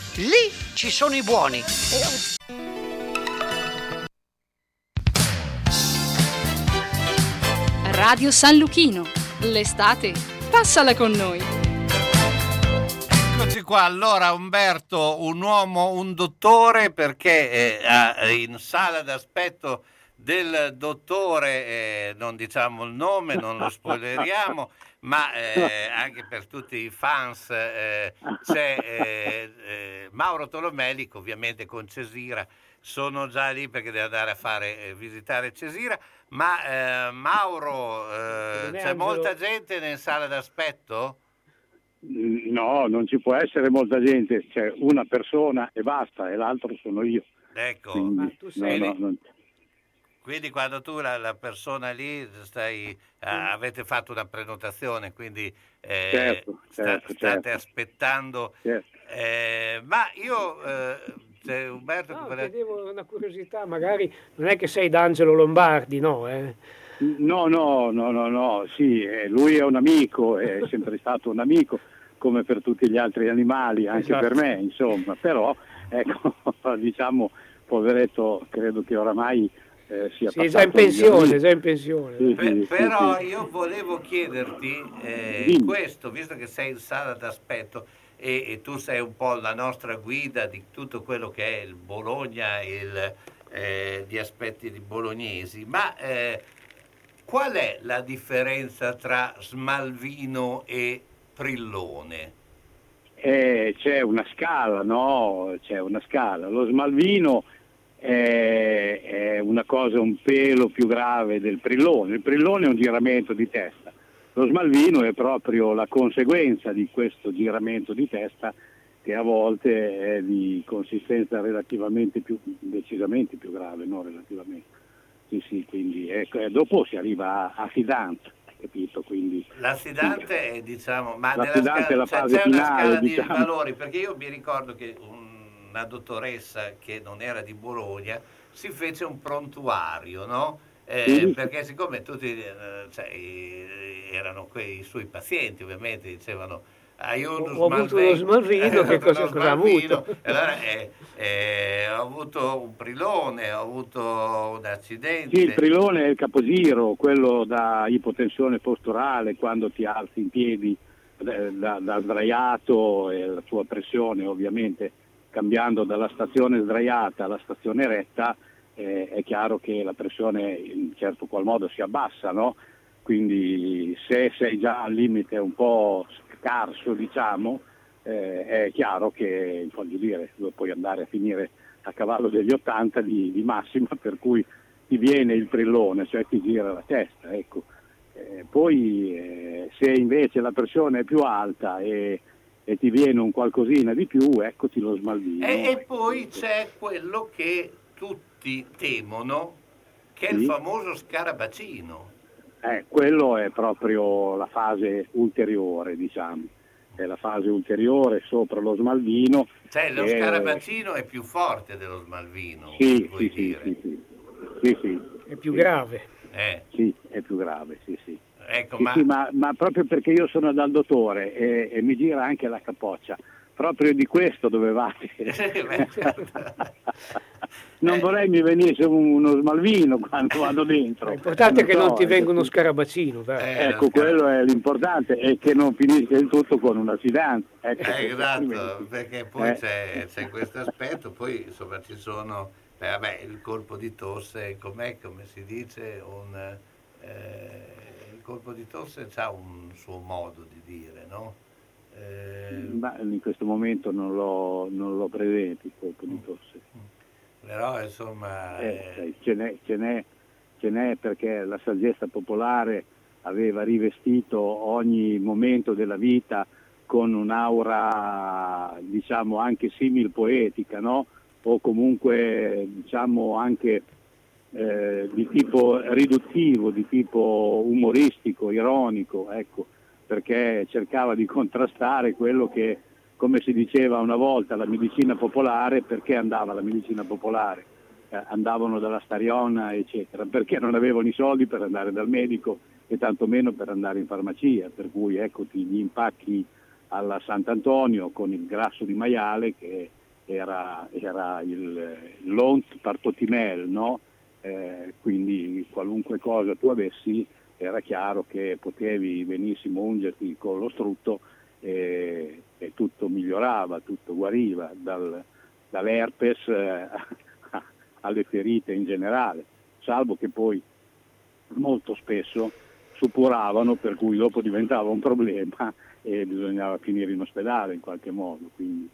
Lì ci sono i buoni. Radio San Luchino. L'estate, passala con noi. Eccoci qua, allora Umberto, un uomo, un dottore, perché eh, in sala d'aspetto del dottore, eh, non diciamo il nome, non lo spoileriamo, ma eh, anche per tutti i fans eh, c'è eh, eh, Mauro Tolomelico, ovviamente con Cesira, sono già lì perché deve andare a fare, eh, visitare Cesira, ma Mauro, c'è molta gente in sala d'aspetto? No, non ci può essere molta gente, c'è una persona e basta, e l'altro sono io. Ecco, Quindi, sei no, no, non- Quindi quando tu la, la persona lì stai, eh, avete fatto una prenotazione, quindi eh, Certo, sta- certo, state certo. aspettando. Certo. eh, ma io, eh, c'è Umberto, No, vuole- chiedevo una curiosità, magari non è che sei D'Angelo Lombardi, no? Eh? No, no, no, no, no, sì, eh, lui è un amico, è sempre stato un amico, come per tutti gli altri animali, anche Esatto. per me, insomma, però, ecco, diciamo, poveretto, credo che oramai eh, sia Sì, è già in pensione, già in pensione. Sì, sì, però sì. io volevo chiederti eh, questo, visto che sei in sala d'aspetto e, e tu sei un po' la nostra guida di tutto quello che è il Bologna, il, eh, gli aspetti di bolognesi, ma eh, qual è la differenza tra Smalvino e Prillone? Eh, c'è una scala, no? C'è una scala. Lo smalvino è, è una cosa un pelo più grave del prillone. Il prillone è un giramento di testa. Lo smalvino è proprio la conseguenza di questo giramento di testa che a volte è di consistenza relativamente più, decisamente più grave, non relativamente. Sì, sì, quindi ecco, dopo si arriva a, a fidanza, capito? Quindi, L'assistante è diciamo, ma L'assistante scala, è la fase c'è una finale, scala di diciamo. valori, perché io mi ricordo che una dottoressa che non era di Bologna si fece un prontuario, no? Eh. Perché siccome tutti eh, cioè, erano quei suoi pazienti, ovviamente dicevano hai un Ho avuto uno smalvino, che cosa- uno cosa ha avuto? allora eh, eh, ho avuto un prilone, ho avuto un accidente. Sì, il prilone è il capogiro, quello da ipotensione posturale, quando ti alzi in piedi eh, da, da sdraiato e la tua pressione ovviamente cambiando dalla stazione sdraiata alla stazione retta, eh, è chiaro che la pressione in certo qual modo si abbassa, no? Quindi se sei già al limite un po' scarso, diciamo, eh, è chiaro che voglio dire, puoi andare a finire a cavallo degli 80 di, di massima, per cui ti viene il trillone, cioè ti gira la testa. Ecco. Eh, poi eh, se invece la pressione è più alta e, e ti viene un qualcosina di più, eccoti lo smalvino. E, e poi c'è quello che tutti temono, che è il famoso scarabacino. Eh, quello è proprio la fase ulteriore, diciamo. È la fase ulteriore sopra lo smalvino. Cioè lo che- scarabacino è più forte dello smalvino. Sì, vuoi sì, sì, dire. sì, sì. Sì, sì. È più grave. Eh, Sì, è più grave, sì, sì. Ecco, Sì, ma, sì, ma, ma proprio perché io sono dal dottore e, e mi gira anche la capoccia, proprio di questo dovevate. Beh, certo. non vorrei mi venisse un- uno smalvino quando vado dentro. L'importante è che so, non ti eh, venga uno scarabacino, dai. Eh, Ecco, quello è l'importante e che non finisca il tutto con una fidanza. Ecco, Eh, esatto, perché poi Eh. c'è, c'è questo aspetto, poi insomma ci sono, eh, vabbè, il colpo di tosse, com'è, come si dice, un, eh, colpo di tosse ha un suo modo di dire, no? Ma in questo momento non l'ho, non l'ho presente il colpo di tosse. Però insomma... Eh, sai, ce, n'è, ce, n'è, ce n'è perché la saggezza popolare aveva rivestito ogni momento della vita con un'aura diciamo anche simil poetica, no? o comunque diciamo anche eh, di tipo riduttivo, di tipo umoristico, ironico, ecco, perché cercava di contrastare quello che, come si diceva una volta, la medicina popolare, perché andava la medicina popolare? Eh, andavano dalla stariona, eccetera, perché non avevano i soldi per andare dal medico e tantomeno per andare in farmacia, per cui eccoti gli impacchi alla Sant'Antonio con il grasso di maiale che era, era il l'ont partotimel, no? Eh, quindi qualunque cosa tu avessi era chiaro che potevi benissimo ungerti con lo strutto e, e tutto migliorava, tutto guariva, dal, dall'herpes eh, alle ferite in generale, salvo che poi molto spesso suppuravano per cui dopo diventava un problema e bisognava finire in ospedale in qualche modo. Quindi,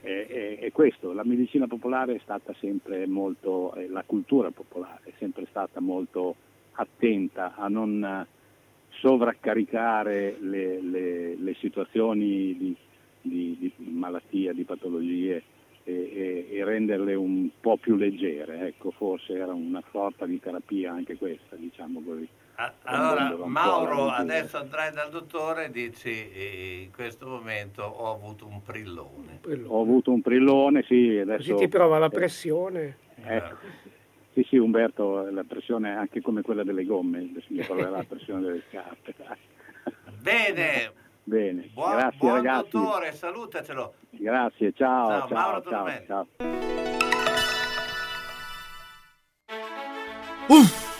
è, è, questo, la medicina popolare è stata sempre molto, eh, la cultura popolare è sempre stata molto attenta a non sovraccaricare le, le, le situazioni di, di, di, malattia, di patologie e, e, e, renderle un po' più leggere. Ecco, forse era una sorta di terapia anche questa, diciamo così. Allora, Mauro, adesso andrai dal dottore e dici in questo momento ho avuto un prillone. Ho avuto un prillone, sì. Adesso, Così ti prova la pressione. Ecco. Sì, sì, Umberto, la pressione è anche come quella delle gomme, mi proverà la pressione delle scarpe. Bene. Bene, buon, grazie buon ragazzi. dottore, salutacelo. Grazie, ciao. Ciao, ciao Mauro ciao, Tolometti. ciao. Uff,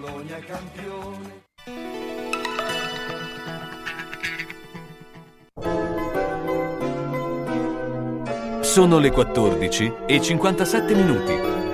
Bologna campione. Sono le 14 e 57 minuti.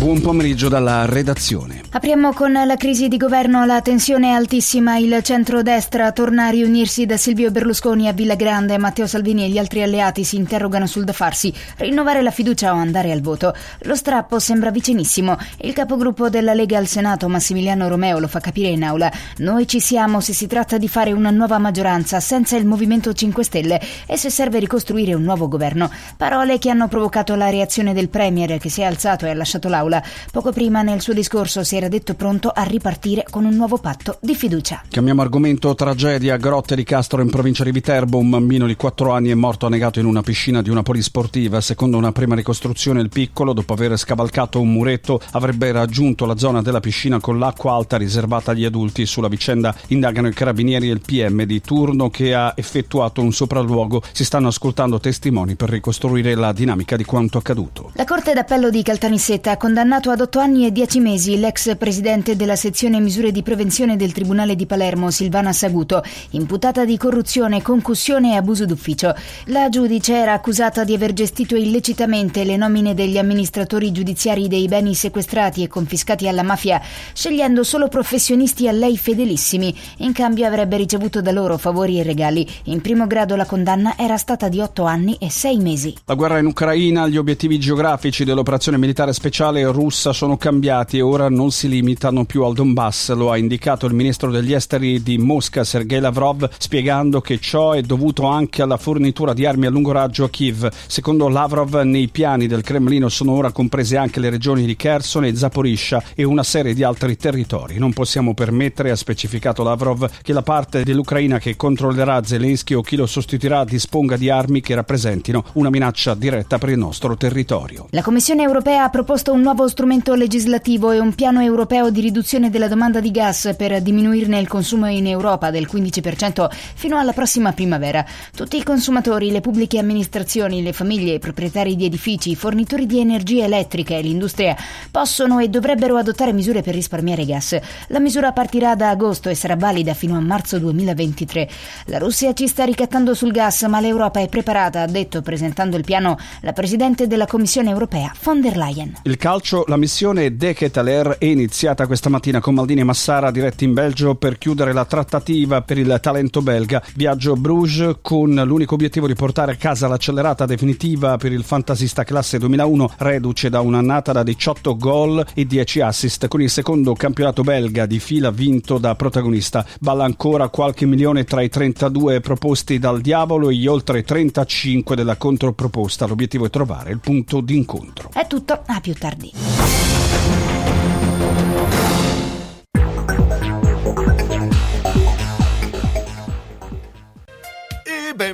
Buon pomeriggio dalla redazione. Apriamo con la crisi di governo, la tensione è altissima. Il centro-destra torna a riunirsi da Silvio Berlusconi a Villa Grande. Matteo Salvini e gli altri alleati si interrogano sul da farsi, rinnovare la fiducia o andare al voto. Lo strappo sembra vicinissimo. Il capogruppo della Lega al Senato, Massimiliano Romeo, lo fa capire in aula. Noi ci siamo se si tratta di fare una nuova maggioranza senza il Movimento 5 Stelle e se serve ricostruire un nuovo governo. Parole che hanno provocato la reazione del Premier che si è alzato e ha lasciato l'aula aula. Poco prima nel suo discorso si era detto pronto a ripartire con un nuovo patto di fiducia. Cambiamo argomento tragedia Grotte di Castro in provincia di Viterbo. Un bambino di 4 anni è morto annegato in una piscina di una polisportiva. Secondo una prima ricostruzione il piccolo, dopo aver scavalcato un muretto, avrebbe raggiunto la zona della piscina con l'acqua alta riservata agli adulti. Sulla vicenda indagano i carabinieri e il PM di turno che ha effettuato un sopralluogo. Si stanno ascoltando testimoni per ricostruire la dinamica di quanto accaduto. La Corte d'Appello di Caltanissetta ha condannato condannato ad otto anni e dieci mesi l'ex presidente della sezione misure di prevenzione del Tribunale di Palermo, Silvana Saguto, imputata di corruzione, concussione e abuso d'ufficio. La giudice era accusata di aver gestito illecitamente le nomine degli amministratori giudiziari dei beni sequestrati e confiscati alla mafia, scegliendo solo professionisti a lei fedelissimi. In cambio avrebbe ricevuto da loro favori e regali. In primo grado la condanna era stata di otto anni e sei mesi. La guerra in Ucraina, gli obiettivi geografici dell'operazione militare speciale russa sono cambiati e ora non si limitano più al Donbass, lo ha indicato il ministro degli esteri di Mosca Sergei Lavrov, spiegando che ciò è dovuto anche alla fornitura di armi a lungo raggio a Kiev. Secondo Lavrov, nei piani del Cremlino sono ora comprese anche le regioni di Kherson e Zaporizhia e una serie di altri territori. Non possiamo permettere, ha specificato Lavrov, che la parte dell'Ucraina che controllerà Zelensky o chi lo sostituirà disponga di armi che rappresentino una minaccia diretta per il nostro territorio. La Commissione europea ha proposto un nuovo nuovo strumento legislativo e un piano europeo di riduzione della domanda di gas per diminuirne il consumo in Europa del 15% fino alla prossima primavera. Tutti i consumatori, le pubbliche amministrazioni, le famiglie, i proprietari di edifici, i fornitori di energia elettrica e l'industria possono e dovrebbero adottare misure per risparmiare gas. La misura partirà da agosto e sarà valida fino a marzo 2023. La Russia ci sta ricattando sul gas, ma l'Europa è preparata, ha detto presentando il piano la Presidente della Commissione europea, von der Leyen. Il calcio calcio, la missione Decataler è iniziata questa mattina con Maldini e Massara diretti in Belgio per chiudere la trattativa per il talento belga. Viaggio Bruges con l'unico obiettivo di portare a casa l'accelerata definitiva per il fantasista classe 2001, reduce da un'annata da 18 gol e 10 assist, con il secondo campionato belga di fila vinto da protagonista. Balla ancora qualche milione tra i 32 proposti dal diavolo e gli oltre 35 della controproposta. L'obiettivo è trovare il punto d'incontro. È tutto, a più tardi. you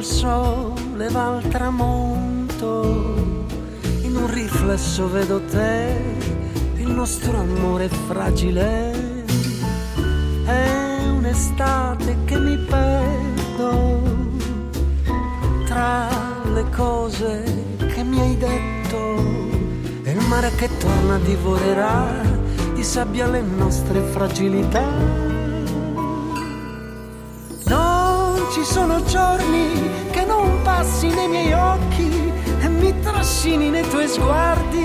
Il sole va al tramonto, in un riflesso vedo te, il nostro amore fragile. È un'estate che mi perdo tra le cose che mi hai detto, e il mare che torna divorerà di sabbia le nostre fragilità. Non ci sono giorni che non passi nei miei occhi e mi trascini nei tuoi sguardi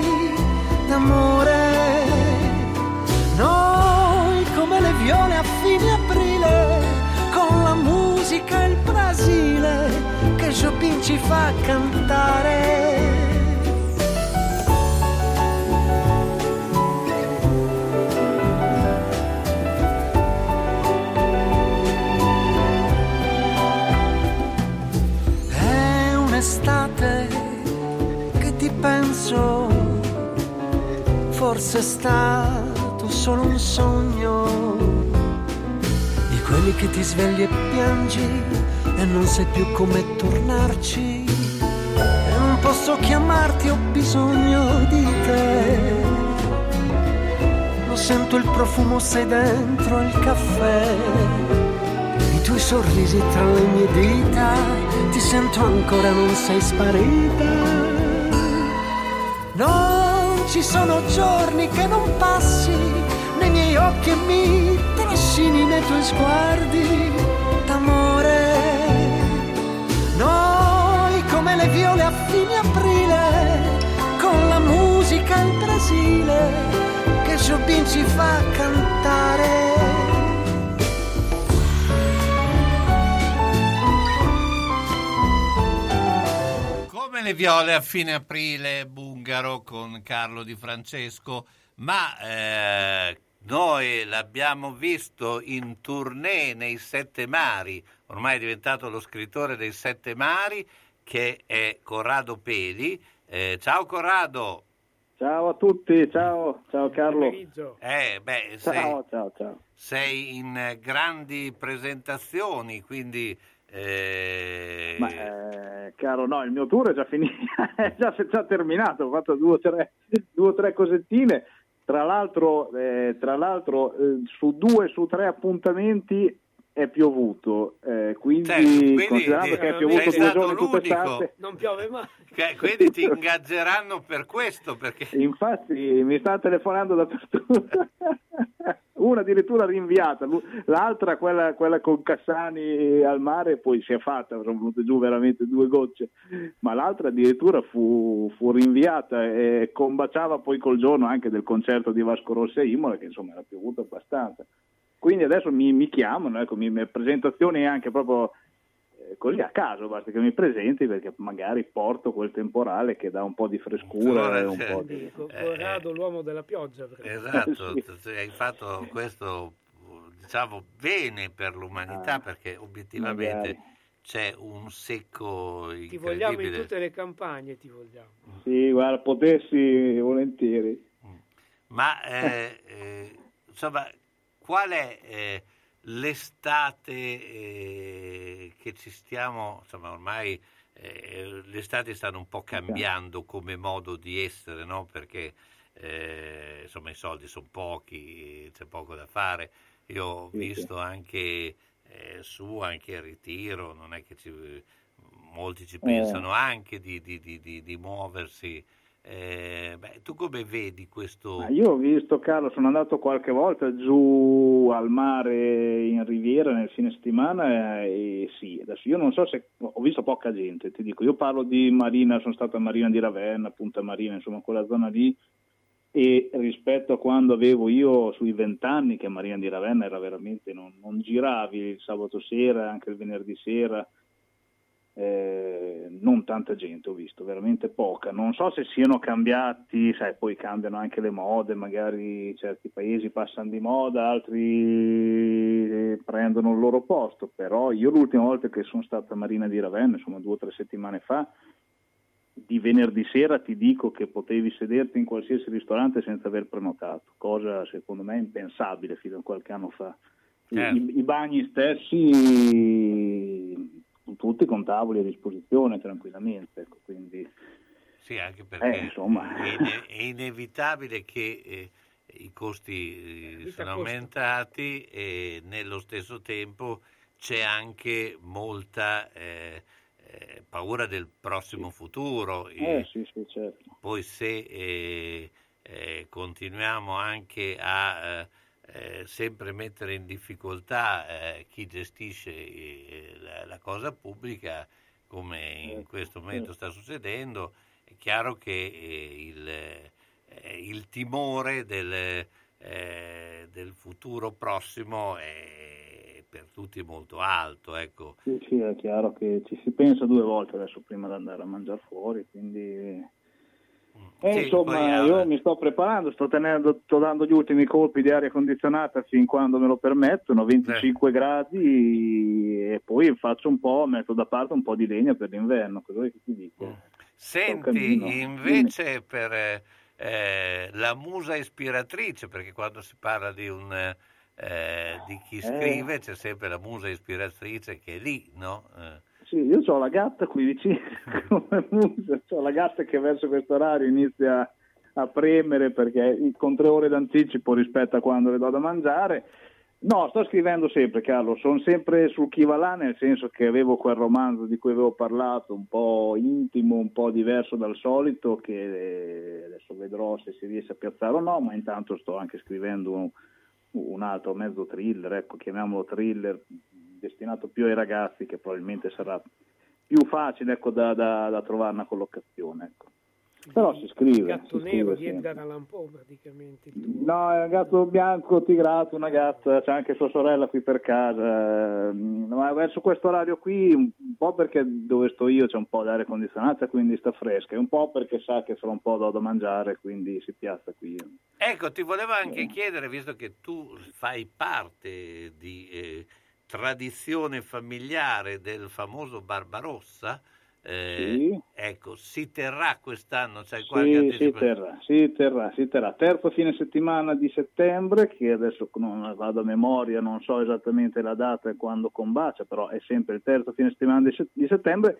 d'amore. Noi come le viole a fine aprile, con la musica e il Brasile che Chopin ci fa cantare. Forse è stato solo un sogno, di quelli che ti svegli e piangi e non sai più come tornarci, e non posso chiamarti, ho bisogno di te. Lo sento il profumo, sei dentro il caffè i tuoi sorrisi tra le mie dita, ti sento ancora, non sei sparita. Ci sono giorni che non passi nei miei occhi e mi trascini nei tuoi sguardi d'amore. Noi come le viole a fine aprile, con la musica in Brasile, che Jobin ci fa cantare. Come le viole a fine aprile, Bungaro con Carlo Di Francesco, ma eh, noi l'abbiamo visto in tournée nei Sette Mari, ormai è diventato lo scrittore dei Sette Mari, che è Corrado Peli. Eh, ciao Corrado! Ciao a tutti, ciao, ciao Carlo. Eh, beh, sei, Ciao, ciao, ciao. sei in eh, grandi presentazioni, quindi... eh, Ma eh, caro, no, il mio tour è già finito, è già, terminato, ho fatto due o tre, due tre cosettine. Tra l'altro, eh, tra l'altro eh, su due su tre appuntamenti è piovuto, eh, quindi, Certo, quindi considerando ti- che è piovuto due giorni l'unico. quest'estate, Non piove mai. che- quindi ti ingaggeranno per questo, perché... infatti mi sta telefonando dappertutto. Una addirittura rinviata, l'altra, quella, quella con Cassani al mare, poi si è fatta, sono venute giù veramente due gocce, ma l'altra addirittura fu, fu rinviata e combaciava poi col giorno anche del concerto di Vasco Rossi a Imola, che insomma era piovuto abbastanza. Quindi adesso mi, mi chiamano, ecco, mi, mi- presentazioni anche proprio eh, così a caso, basta che mi presenti perché magari porto quel temporale che dà un po' di frescura e un po' di... Co- Corrado, l'uomo della pioggia. perché- Esatto, t- hai fatto questo diciamo bene per l'umanità Ah, perché obiettivamente magari. c'è un secco Ti vogliamo in incredibile. tutte le campagne, ti vogliamo. Sì, guarda, potessi volentieri. Ma eh, eh, insomma, qual è eh, l'estate eh, che ci stiamo, insomma, ormai eh, le estati stanno un po' cambiando come modo di essere, no? Perché eh, insomma i soldi sono pochi, c'è poco da fare. Io ho visto anche eh, su anche il ritiro, non è che ci, molti ci Eh. pensano anche di, di- di- di- di muoversi. Eh, beh, tu come vedi questo? Ma io ho visto, Carlo, sono andato qualche volta giù al mare in Riviera nel fine settimana e sì, adesso io non so se ho visto poca gente, ti dico, io parlo di Marina, sono stato a Marina di Ravenna, Punta Marina, insomma quella zona lì e rispetto a quando avevo io sui vent'anni che Marina di Ravenna era veramente, non, non giravi il sabato sera, anche il venerdì sera, eh, non tanta gente ho visto, veramente poca. Non so se siano cambiati, sai, poi cambiano anche le mode, magari certi paesi passano di moda, altri eh, prendono il loro posto, però io l'ultima volta che sono stata a Marina di Ravenna, insomma due o tre settimane fa, di venerdì sera ti dico che potevi sederti in qualsiasi ristorante senza aver prenotato, cosa secondo me impensabile fino a qualche anno fa. Certo. I, i bagni stessi tutti con tavoli a disposizione tranquillamente, ecco, quindi Sì, anche perché Eh, insomma. è, ine- è inevitabile che eh, i costi eh, sono costa. aumentati e nello stesso tempo c'è anche molta eh, eh, paura del prossimo futuro. eh, E sì, sì, certo. Poi se eh, eh, continuiamo anche a eh, eh sempre mettere in difficoltà eh, chi gestisce eh, la, la, cosa pubblica, come in certo, questo momento sta succedendo, è chiaro che il, il, timore del, del futuro prossimo è per tutti molto alto. Ecco. Sì, sì, è chiaro che ci si pensa due volte adesso prima di andare a mangiare fuori, quindi e sì, insomma, io mi sto preparando, sto, tenendo, sto dando gli ultimi colpi di aria condizionata fin quando me lo permettono, 25 eh. gradi e poi faccio un po', metto da parte un po' di legna per l'inverno, cosa che ti dico? Mm. Senti, invece Dimmi. per eh, la musa ispiratrice, perché quando si parla di, un, eh, di chi eh. scrive c'è sempre la musa ispiratrice che è lì, no? Eh. Sì, io ho la gatta qui vicino, come musa, ho la gatta che verso questo orario inizia a premere perché con tre ore d'anticipo rispetto a quando le do da mangiare. No, sto scrivendo sempre, Carlo, sono sempre sul chi nel senso che avevo quel romanzo di cui avevo parlato, un po' intimo, un po' diverso dal solito, che adesso vedrò se si riesce a piazzare o no, ma intanto sto anche scrivendo un, un altro mezzo thriller, ecco, chiamiamolo thriller, destinato più ai ragazzi che probabilmente sarà più facile ecco, da, da, da, trovare una collocazione. Ecco. Però si scrive. Il gatto nero di Edgar Allan Poe praticamente. No, è un gatto bianco tigrato, una gatta, c'è anche sua sorella qui per casa. Ma verso questo orario qui, un po' perché dove sto io c'è un po' d'aria condizionata, quindi sta fresca, e un po' perché sa che fra un po' do da mangiare, quindi si piazza qui. Ecco, ti volevo anche eh. chiedere, visto che tu fai parte di... Eh, tradizione familiare del famoso Barbarossa, eh, sì. ecco, si terrà quest'anno? C'è qualche sì, si terrà, si terrà, si terrà. Terzo fine settimana di settembre, che adesso non vado a memoria, non so esattamente la data e quando combacia, però è sempre il terzo fine settimana di settembre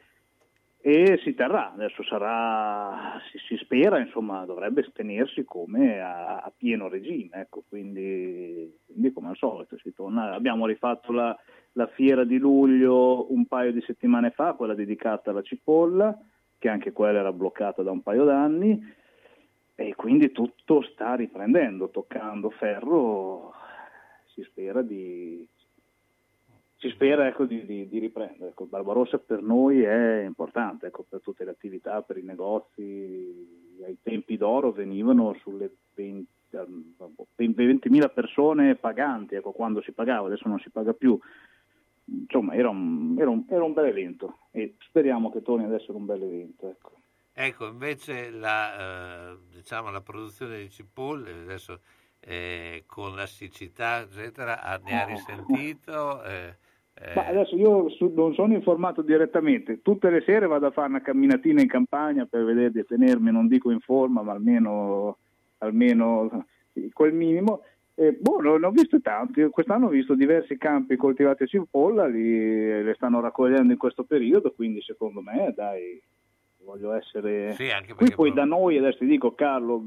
e si terrà, adesso sarà, si, si spera, insomma, dovrebbe tenersi come a, a pieno regime, ecco, quindi, quindi, come al solito si torna, abbiamo rifatto la, la, fiera di luglio un paio di settimane fa, quella dedicata alla cipolla, che anche quella era bloccata da un paio d'anni, e quindi tutto sta riprendendo, toccando ferro, si spera di, si spera ecco, di, di, di, riprendere. Ecco, Barbarossa per noi è importante, ecco, per tutte le attività, per i negozi. Ai tempi d'oro venivano sulle 20, 20.000 persone paganti, ecco, quando si pagava, adesso non si paga più. Insomma, era un, era un, era un bel evento e speriamo che torni ad essere un bel evento. Ecco. Ecco, invece la, eh, diciamo, la produzione di cipolle, adesso eh, con la siccità, eccetera, ne ha risentito? Eh, eh... Ma adesso io su, non sono informato direttamente, tutte le sere vado a fare una camminatina in campagna per vedere di tenermi, non dico in forma, ma almeno, almeno quel minimo. Eh, boh, ne ho visto tanti, quest'anno ho visto diversi campi coltivati a cipolla, li, le stanno raccogliendo in questo periodo, quindi secondo me dai, voglio essere... Sì, Qui. poi da noi, adesso ti dico Carlo,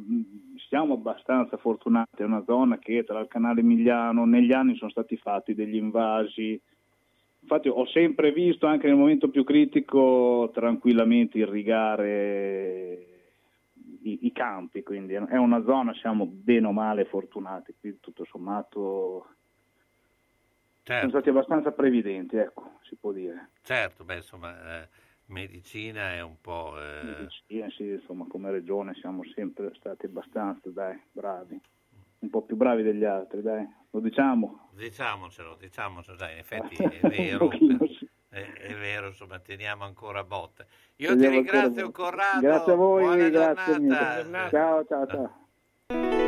siamo abbastanza fortunati, è una zona che tra il canale Emiliano negli anni sono stati fatti degli invasi, Infatti ho sempre visto anche nel momento più critico tranquillamente irrigare i, i, campi, quindi è una zona, siamo bene o male fortunati, qui tutto sommato certo. siamo stati abbastanza previdenti, ecco, si può dire. Certo, beh, insomma, eh, medicina è un po'... Eh... Medicina, sì, insomma, come regione siamo sempre stati abbastanza, dai, bravi un po' più bravi degli altri, dai, lo diciamo. Diciamocelo, diciamocelo, dai, in effetti è vero. è, è, vero, insomma, teniamo ancora botte. Io teniamo ti ringrazio Corrado. Grazie a voi, grazie. Ciao, ciao, ciao.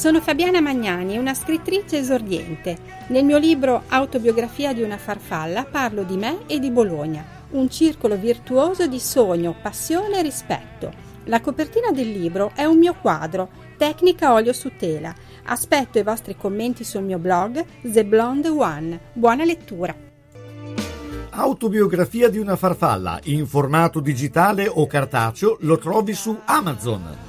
Sono Fabiana Magnani, una scrittrice esordiente. Nel mio libro Autobiografia di una farfalla parlo di me e di Bologna, un circolo virtuoso di sogno, passione e rispetto. La copertina del libro è un mio quadro, tecnica olio su tela. Aspetto i vostri commenti sul mio blog The Blonde One. Buona lettura! Autobiografia di una farfalla in formato digitale o cartaceo lo trovi su Amazon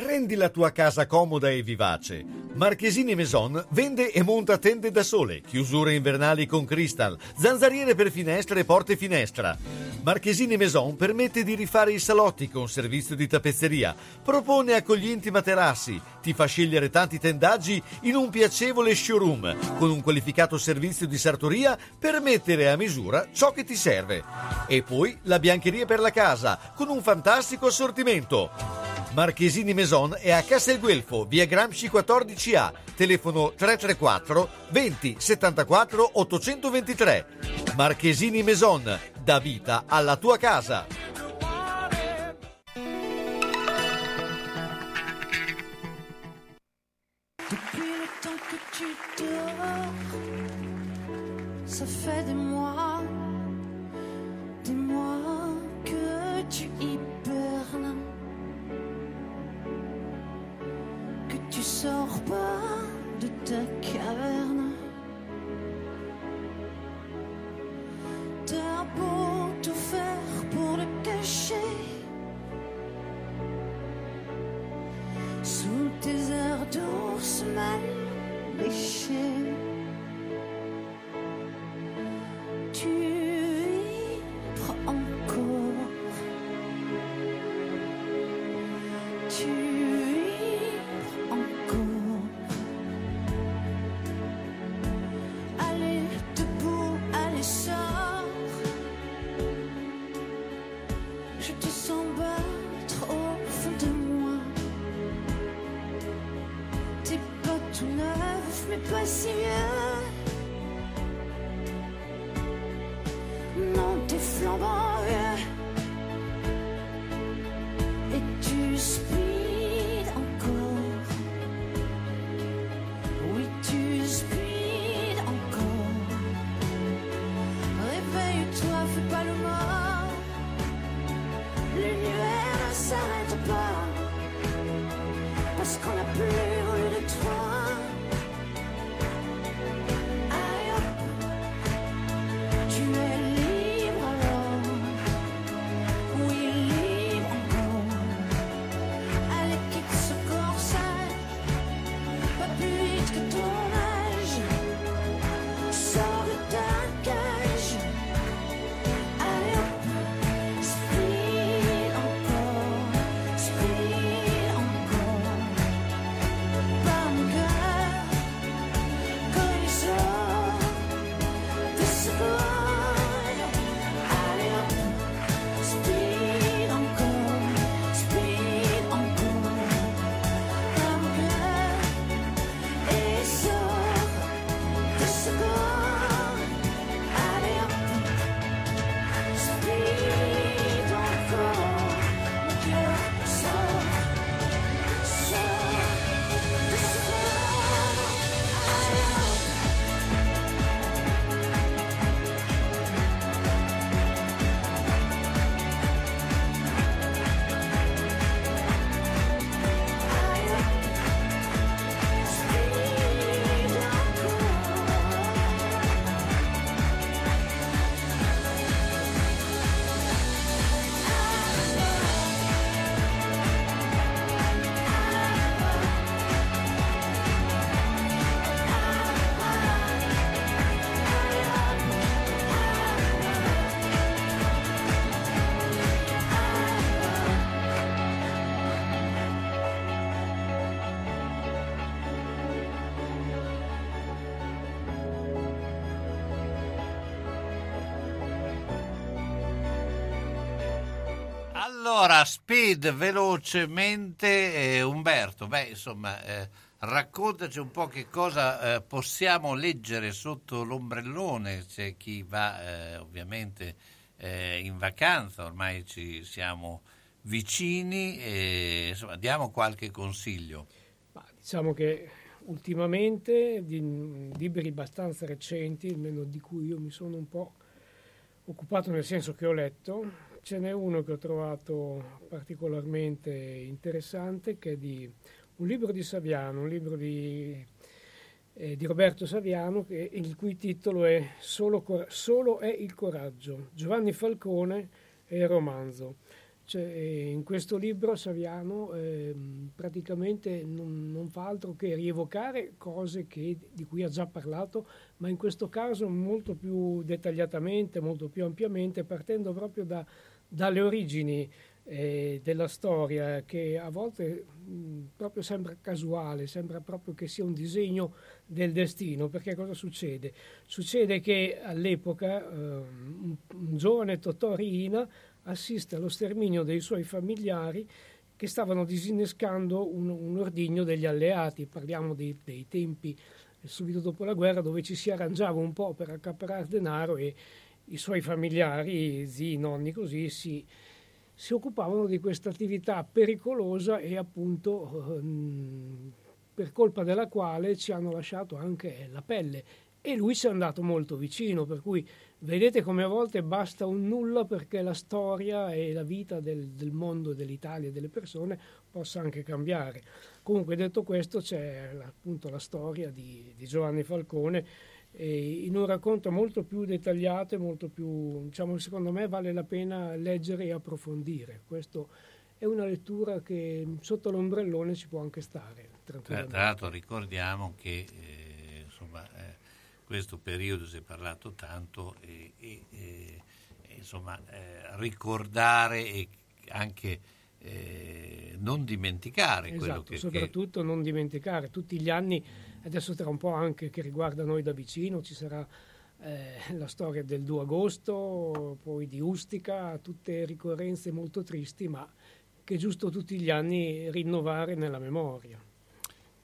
Rendi la tua casa comoda e vivace. Marchesini Maison vende e monta tende da sole, chiusure invernali con crystal, zanzariere per finestre e porte finestra. Marchesini Maison permette di rifare i salotti con servizio di tappezzeria, propone accoglienti materassi, ti fa scegliere tanti tendaggi in un piacevole showroom con un qualificato servizio di sartoria per mettere a misura ciò che ti serve. E poi la biancheria per la casa con un fantastico assortimento. Marchesini Maison è a Castelguelfo, via Gramsci 14A, telefono 334 20 74 823. Marchesini Maison, dà vita alla tua casa. Ça fait des mois, des mois que tu hibernes. tu sors pas de ta caverne. T'as beau tout faire pour le cacher. Sous tes airs d'ours mal léchés. Tu vibres encore. Speed velocemente, eh, Umberto, beh, insomma, eh, raccontaci un po' che cosa eh, possiamo leggere sotto l'ombrellone, c'è chi va eh, ovviamente eh, in vacanza, ormai ci siamo vicini e insomma, diamo qualche consiglio. Ma diciamo che ultimamente di libri abbastanza recenti, almeno di cui io mi sono un po' occupato nel senso che ho letto, ce n'è uno che ho trovato particolarmente interessante che è di un libro di Saviano, un libro di, eh, di Roberto Saviano che, il cui titolo è Solo, Solo è il coraggio, Giovanni Falcone e il romanzo. Cioè, in questo libro Saviano eh, praticamente non, non, fa altro che rievocare cose che, di cui ha già parlato, ma in questo caso molto più dettagliatamente, molto più ampiamente, partendo proprio da, dalle origini eh, della storia, che a volte mh, proprio sembra casuale, sembra proprio che sia un disegno del destino, perché cosa succede? Succede che all'epoca eh, un, un giovane Totò Riina assiste allo sterminio dei suoi familiari che stavano disinnescando un, un ordigno degli alleati. Parliamo dei, dei, tempi subito dopo la guerra dove ci si arrangiava un po' per accaparrare denaro e i suoi familiari, zii, nonni, così si, si occupavano di questa attività pericolosa e appunto ehm, per colpa della quale ci hanno lasciato anche la pelle e lui ci è andato molto vicino, per cui vedete come a volte basta un nulla perché la storia e la vita del, del mondo, dell'Italia e delle persone possa anche cambiare. Comunque detto questo c'è appunto la storia di, di Giovanni Falcone in un racconto molto più dettagliato e molto più, diciamo, secondo me vale la pena leggere e approfondire. Questo è una lettura che sotto l'ombrellone ci può anche stare. Tra l'altro ricordiamo che eh, insomma, eh, questo periodo si è parlato tanto e, e, e insomma, eh, ricordare e anche eh, non dimenticare esatto, quello che... soprattutto che... non dimenticare tutti gli anni, adesso tra un po' anche che riguarda noi da vicino, ci sarà eh, la storia del 2 agosto, poi di Ustica, tutte ricorrenze molto tristi, ma che è giusto tutti gli anni rinnovare nella memoria.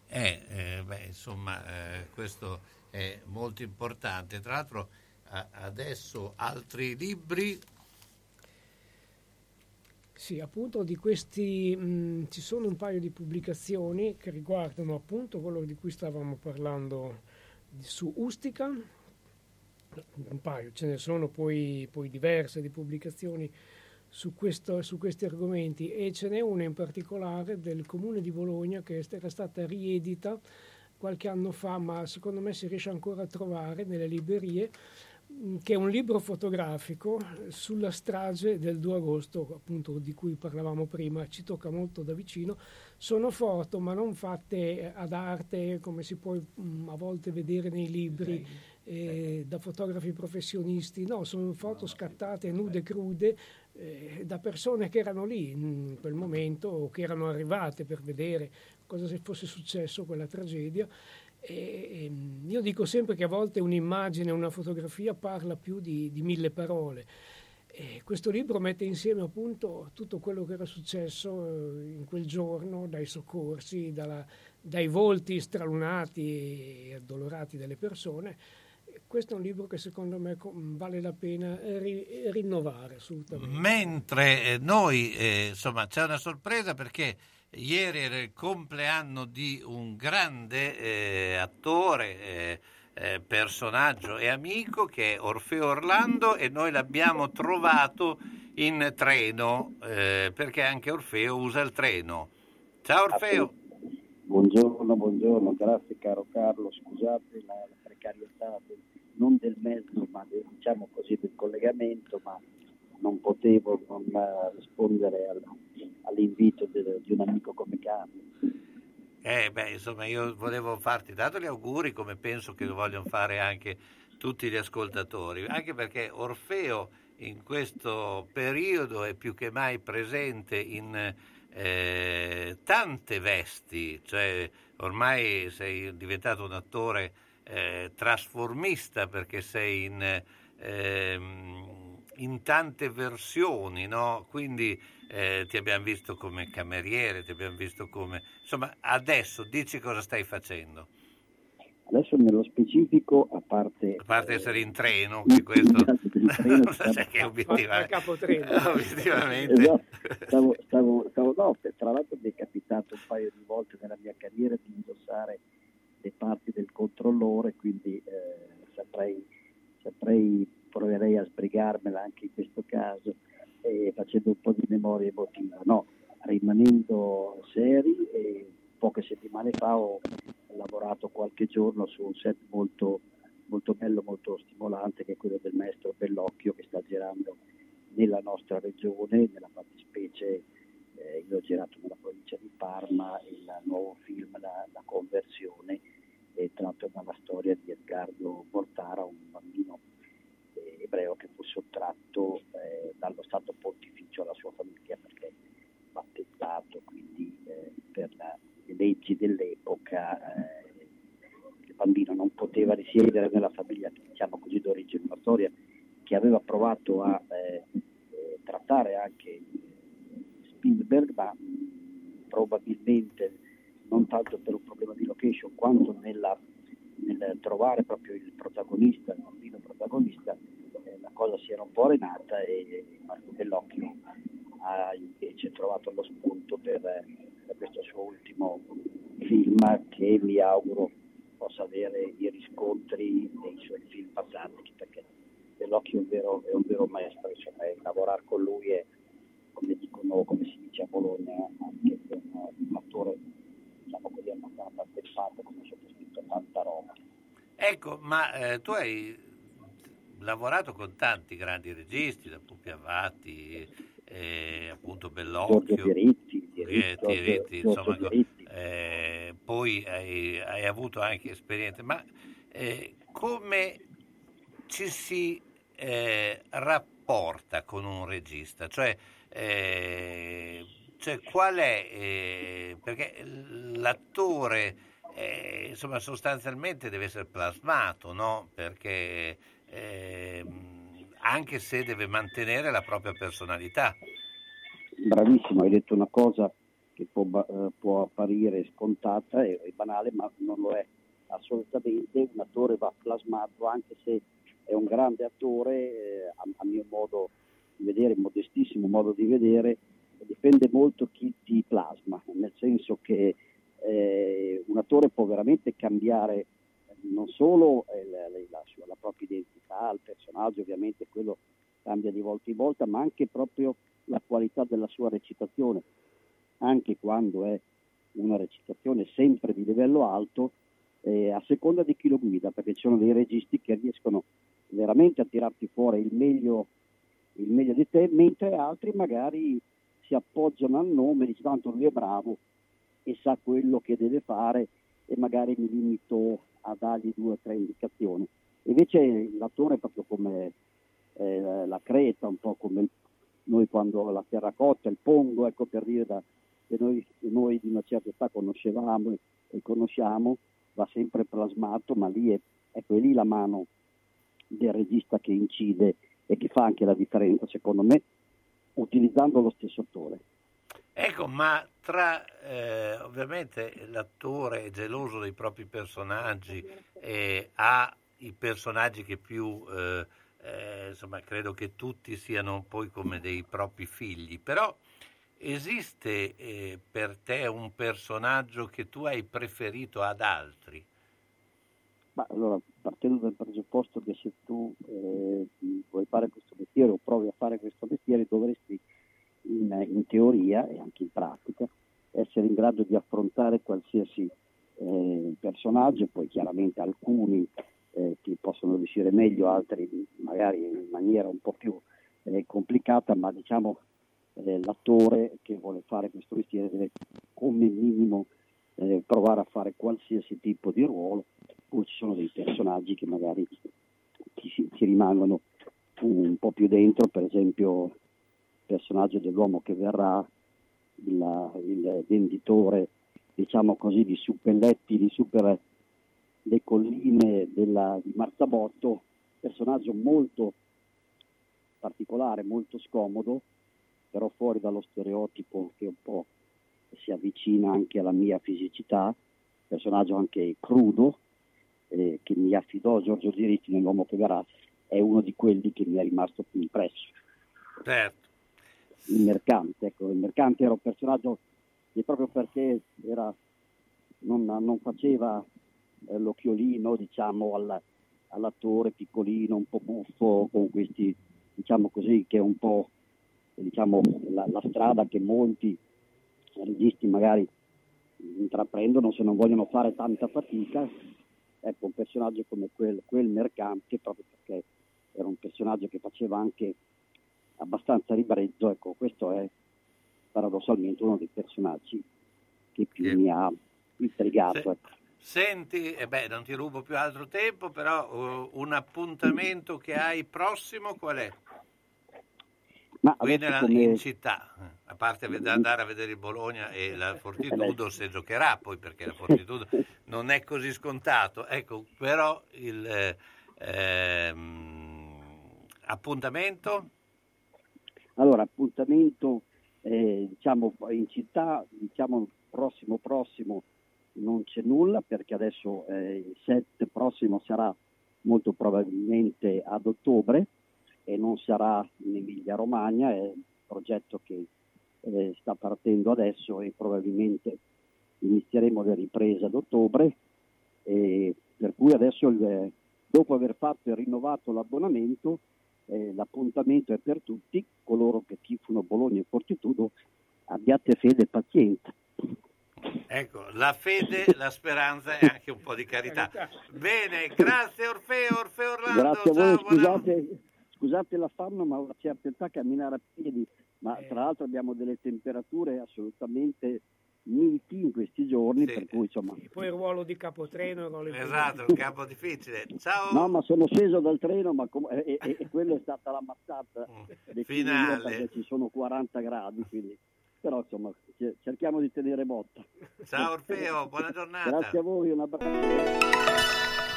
Eh, eh beh, insomma, eh, questo è molto importante. Tra l'altro adesso altri libri. Sì, appunto di questi mh, ci sono un paio di pubblicazioni che riguardano appunto quello di cui stavamo parlando su Ustica, un paio, ce ne sono poi, poi diverse di pubblicazioni su, questo, su, questi argomenti. E ce n'è una in particolare del comune di Bologna che era stata riedita qualche anno fa, ma secondo me si riesce ancora a trovare nelle librerie, che è un libro fotografico sulla strage del 2 agosto, appunto di cui parlavamo prima, ci tocca molto da vicino. Sono foto, ma non fatte ad arte come si può mm, a volte vedere nei libri. Eh, da fotografi professionisti, no, sono foto scattate nude, crude, eh, da persone che erano lì in quel momento o che erano arrivate per vedere cosa fosse successo quella tragedia. E, ehm, io dico sempre che a volte un'immagine, una fotografia parla più di, di mille parole. E questo libro mette insieme appunto tutto quello che era successo eh, in quel giorno, dai soccorsi, dalla, dai volti stralunati e addolorati delle persone. Questo è un libro che secondo me vale la pena ri, rinnovare assolutamente. Mentre eh, noi, eh, insomma, c'è una sorpresa perché Ieri era il compleanno di un grande eh, attore, eh, eh, personaggio e amico che è Orfeo Orlando e noi l'abbiamo trovato in treno eh, perché anche Orfeo usa il treno. Ciao Orfeo. Buongiorno, buongiorno, grazie caro Carlo, scusate la, la precarietà del, non del mezzo ma del, diciamo così del collegamento, ma non potevo non rispondere alla all'invito de, di un amico come Carlo. Eh, beh, insomma, io volevo farti dato gli auguri, come penso che lo vogliono fare anche tutti gli ascoltatori, anche perché Orfeo in questo periodo è più che mai presente in eh, tante vesti, cioè ormai sei diventato un attore eh, trasformista perché sei in, eh, in tante versioni, no? Quindi eh, ti abbiamo visto come cameriere, ti abbiamo visto come... Insomma, adesso dici cosa stai facendo. Adesso nello specifico, a parte... A parte essere in treno, che questo... treno, cioè che obiettivamente... obiettivamente... Esatto. Stavo, stavo, stavo, no, tra l'altro mi è capitato un paio di volte nella mia carriera di indossare le parti del controllore, quindi eh, saprei, saprei, proverei a sbrigarmela anche in questo caso, eh, facendo un po' di memoria emotiva. No, rimanendo seri, eh, poche settimane fa ho lavorato qualche giorno su un set molto, molto bello, molto stimolante, che è quello del maestro Bellocchio che sta girando nella nostra regione, nella fattispecie eh, io ho girato nella provincia di Parma il nuovo film La, la conversione, è tratto dalla storia di Edgardo Mortara, un bambino eh, ebreo che fu sottratto eh, dallo Stato Pontificio alla sua famiglia perché battezzato, quindi eh, per la le leggi dell'epoca eh, il bambino non poteva risiedere nella famiglia, diciamo così, d'origine, una storia che aveva provato a eh, eh, trattare anche Spielberg, ma probabilmente non tanto per un problema di location quanto nella, nel trovare proprio il protagonista, il bambino protagonista, eh, la cosa si era un po' arenata e Marco Bellocchio ha invece trovato lo spunto per da questo suo ultimo film che mi auguro possa avere i riscontri dei suoi film passati perché Dell'occhio è un vero, è un vero maestro, insomma, lavorare con lui è come dicono, come si dice a Bologna, anche per un attore diciamo così abbastanza attestato come sottoscritto tanta roba. Ecco, ma eh, tu hai lavorato con tanti grandi registi, da Pupi Avati, eh, appunto Bellocchio, Diritti, Diritti, Diritti, insomma, eh, poi hai, hai, avuto anche esperienze, ma eh, come ci si eh, rapporta con un regista? Cioè, eh, cioè qual è, eh, perché l'attore insomma sostanzialmente deve essere plasmato, no? Perché anche se deve mantenere la propria personalità. Bravissimo, hai detto una cosa che può, eh, può apparire scontata e, e, banale, ma non lo è assolutamente. Un attore va plasmato anche se è un grande attore, eh, a, a, mio modo di vedere, modestissimo modo di vedere, dipende molto chi ti plasma, nel senso che eh, un attore può veramente cambiare non solo eh, la, la, la, propria identità, il personaggio ovviamente quello cambia di volta in volta, ma anche proprio la qualità della sua recitazione, anche quando è una recitazione sempre di livello alto, eh, a seconda di chi lo guida, perché ci sono dei registi che riescono veramente a tirarti fuori il meglio, il meglio di te, mentre altri magari si appoggiano al nome, dicono tanto lui è bravo e sa quello che deve fare e magari mi limito a dargli due o tre indicazioni. Invece l'attore proprio come eh, la creta, un po' come noi quando la terracotta, il pongo, ecco per dire da, che noi, noi, di una certa età conoscevamo e, e, conosciamo, va sempre plasmato, ma lì è, ecco, è lì la mano del regista che incide e che fa anche la differenza, secondo me, utilizzando lo stesso attore. Ecco, ma tra eh, ovviamente l'attore è geloso dei propri personaggi e ha i personaggi che più, eh, eh, insomma, credo che tutti siano poi come dei propri figli, però esiste eh, per te un personaggio che tu hai preferito ad altri? Ma allora, partendo dal presupposto che se tu eh, vuoi fare questo mestiere o provi a fare questo mestiere dovresti in, in, teoria e anche in pratica, essere in grado di affrontare qualsiasi eh, personaggio, poi chiaramente alcuni eh, ti possono riuscire meglio, altri magari in maniera un po' più eh, complicata, ma diciamo eh, l'attore che vuole fare questo mestiere deve come minimo eh, provare a fare qualsiasi tipo di ruolo, poi ci sono dei personaggi che magari ti, ti rimangono un po' più dentro, per esempio personaggio dell'uomo che verrà, il, il venditore, diciamo così, di suppelletti, di super le colline della, di Marzabotto, personaggio molto particolare, molto scomodo, però fuori dallo stereotipo che un po' si avvicina anche alla mia fisicità, personaggio anche crudo, eh, che mi affidò Giorgio Diritti nell'uomo che verrà, è uno di quelli che mi è rimasto più impresso. Certo. Il mercante, ecco, il mercante era un personaggio che proprio perché era, non, non faceva eh, l'occhiolino diciamo, all, all'attore piccolino, un po' buffo, con questi, diciamo così, che è un po' diciamo, la, la strada che molti registi magari intraprendono se non vogliono fare tanta fatica. Ecco, un personaggio come quel, quel mercante, proprio perché era un personaggio che faceva anche abbastanza ribrezzo, ecco, questo è paradossalmente uno dei personaggi che più che... mi ha intrigato. Se, ecco. Senti, eh beh, non ti rubo più altro tempo, però uh, un appuntamento che hai prossimo qual è? Ma Qui nella, come... in città, eh, a parte andare a vedere il Bologna e la Fortitudo se giocherà poi perché la Fortitudo non è così scontato, ecco, però il eh, ehm, appuntamento? Allora, appuntamento eh, diciamo in città, diciamo prossimo prossimo non c'è nulla perché adesso eh, il set prossimo sarà molto probabilmente ad ottobre e non sarà in Emilia Romagna, è un progetto che eh, sta partendo adesso e probabilmente inizieremo le riprese ad ottobre, per cui adesso il, dopo aver fatto e rinnovato l'abbonamento eh, l'appuntamento è per tutti, coloro che tifano Bologna e Fortitudo abbiate fede e pazienza. Ecco, la fede, la speranza e anche un po' di carità. Bene, grazie Orfeo, Orfeo Orlando. Grazie a voi, scusate, scusate l'affanno, ma una certa età camminare a piedi, ma Eh. tra l'altro abbiamo delle temperature assolutamente miti in questi giorni, per cui insomma... Poi il ruolo di capotreno. ruolo di- Esatto, un capo difficile. Ciao. No, ma sono sceso dal treno ma com- e, e, e quello è stata la mazzata definitiva Finale. perché ci sono 40 gradi, quindi... però insomma ce- cerchiamo di tenere botta. Ciao Orfeo, buona giornata. Grazie a voi, un abbraccio.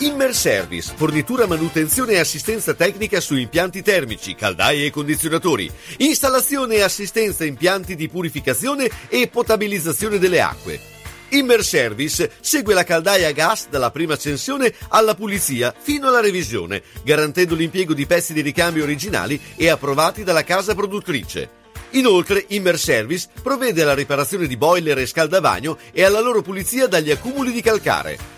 Immerservice, fornitura, manutenzione e assistenza tecnica su impianti termici, caldaie e condizionatori, installazione e assistenza impianti di purificazione e potabilizzazione delle acque. Immerservice segue la caldaia a gas dalla prima accensione alla pulizia fino alla revisione, garantendo l'impiego di pezzi di ricambio originali e approvati dalla casa produttrice. Inoltre, Immerservice provvede alla riparazione di boiler e scaldavagno e alla loro pulizia dagli accumuli di calcare.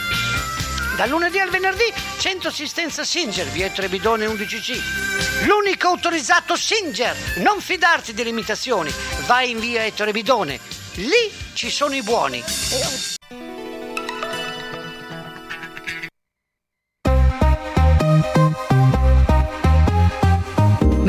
Dal lunedì al venerdì, centro assistenza Singer, via Ettore Bidone 11C. L'unico autorizzato Singer. Non fidarti delle imitazioni. Vai in via Ettore Bidone. Lì ci sono i buoni.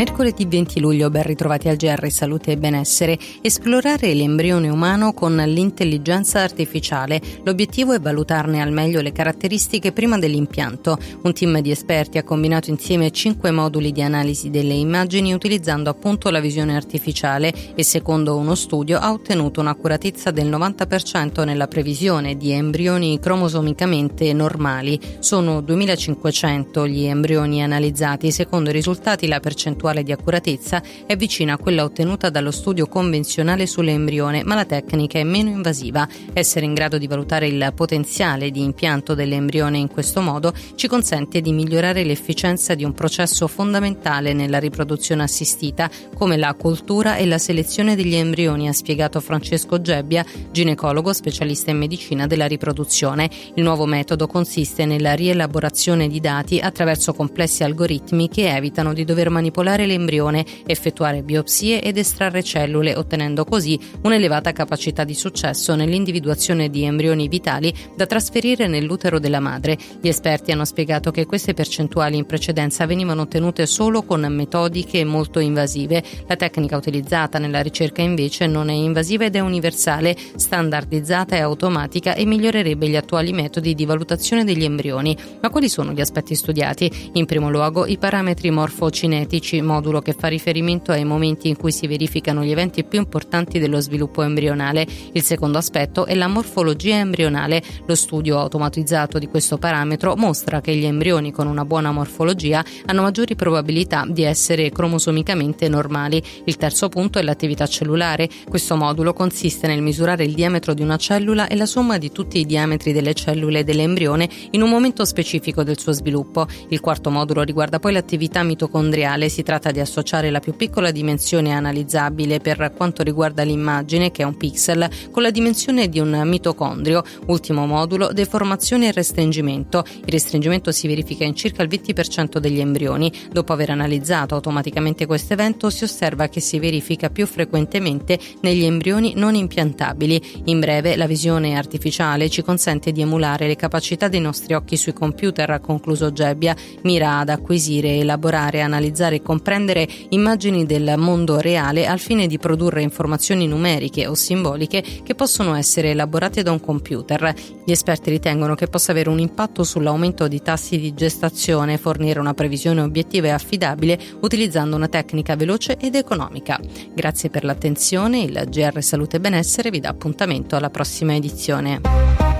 Mercoledì 20 luglio, ben ritrovati al GR Salute e Benessere, esplorare l'embrione umano con l'intelligenza artificiale. L'obiettivo è valutarne al meglio le caratteristiche prima dell'impianto. Un team di esperti ha combinato insieme cinque moduli di analisi delle immagini utilizzando appunto la visione artificiale e secondo uno studio ha ottenuto un'accuratezza del 90% nella previsione di embrioni cromosomicamente normali. Sono 2500 gli embrioni analizzati, secondo i risultati la percentuale percentuale di accuratezza è vicina a quella ottenuta dallo studio convenzionale sull'embrione, ma la tecnica è meno invasiva. Essere in grado di valutare il potenziale di impianto dell'embrione in questo modo ci consente di migliorare l'efficienza di un processo fondamentale nella riproduzione assistita, come la cultura e la selezione degli embrioni, ha spiegato Francesco Gebbia, ginecologo specialista in medicina della riproduzione. Il nuovo metodo consiste nella rielaborazione di dati attraverso complessi algoritmi che evitano di dover manipolare manipolare l'embrione, effettuare biopsie ed estrarre cellule, ottenendo così un'elevata capacità di successo nell'individuazione di embrioni vitali da trasferire nell'utero della madre. Gli esperti hanno spiegato che queste percentuali in precedenza venivano ottenute solo con metodiche molto invasive. La tecnica utilizzata nella ricerca invece non è invasiva ed è universale, standardizzata e automatica e migliorerebbe gli attuali metodi di valutazione degli embrioni. Ma quali sono gli aspetti studiati? In primo luogo i parametri morfocinetici modulo che fa riferimento ai momenti in cui si verificano gli eventi più importanti dello sviluppo embrionale. Il secondo aspetto è la morfologia embrionale. Lo studio automatizzato di questo parametro mostra che gli embrioni con una buona morfologia hanno maggiori probabilità di essere cromosomicamente normali. Il terzo punto è l'attività cellulare. Questo modulo consiste nel misurare il diametro di una cellula e la somma di tutti i diametri delle cellule dell'embrione in un momento specifico del suo sviluppo. Il quarto modulo riguarda poi l'attività mitocondriale. Si tratta di associare la più piccola dimensione analizzabile per quanto riguarda l'immagine, che è un pixel, con la dimensione di un mitocondrio. Ultimo modulo, deformazione e restringimento. Il restringimento si verifica in circa il 20% degli embrioni. Dopo aver analizzato automaticamente questo evento, si osserva che si verifica più frequentemente negli embrioni non impiantabili. In breve, la visione artificiale ci consente di emulare le capacità dei nostri occhi sui computer, ha concluso Gebbia, mira ad acquisire, elaborare, analizzare e comprendere comprendere immagini del mondo reale al fine di produrre informazioni numeriche o simboliche che possono essere elaborate da un computer. Gli esperti ritengono che possa avere un impatto sull'aumento di tassi di gestazione fornire una previsione obiettiva e affidabile utilizzando una tecnica veloce ed economica. Grazie per l'attenzione, il GR Salute e Benessere vi dà appuntamento alla prossima edizione.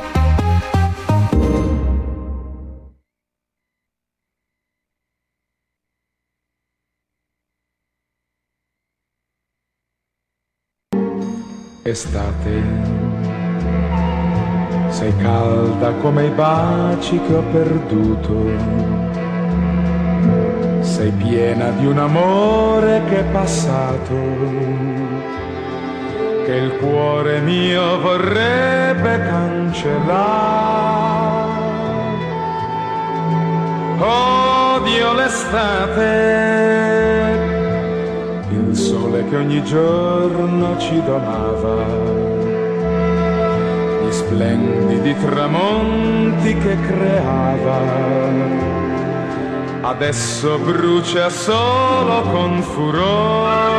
Estate, sei calda come i baci che ho perduto, sei piena di un amore che è passato, che il cuore mio vorrebbe cancellare. Odio l'estate che ogni giorno ci donava, gli splendidi tramonti che creava, adesso brucia solo con furore.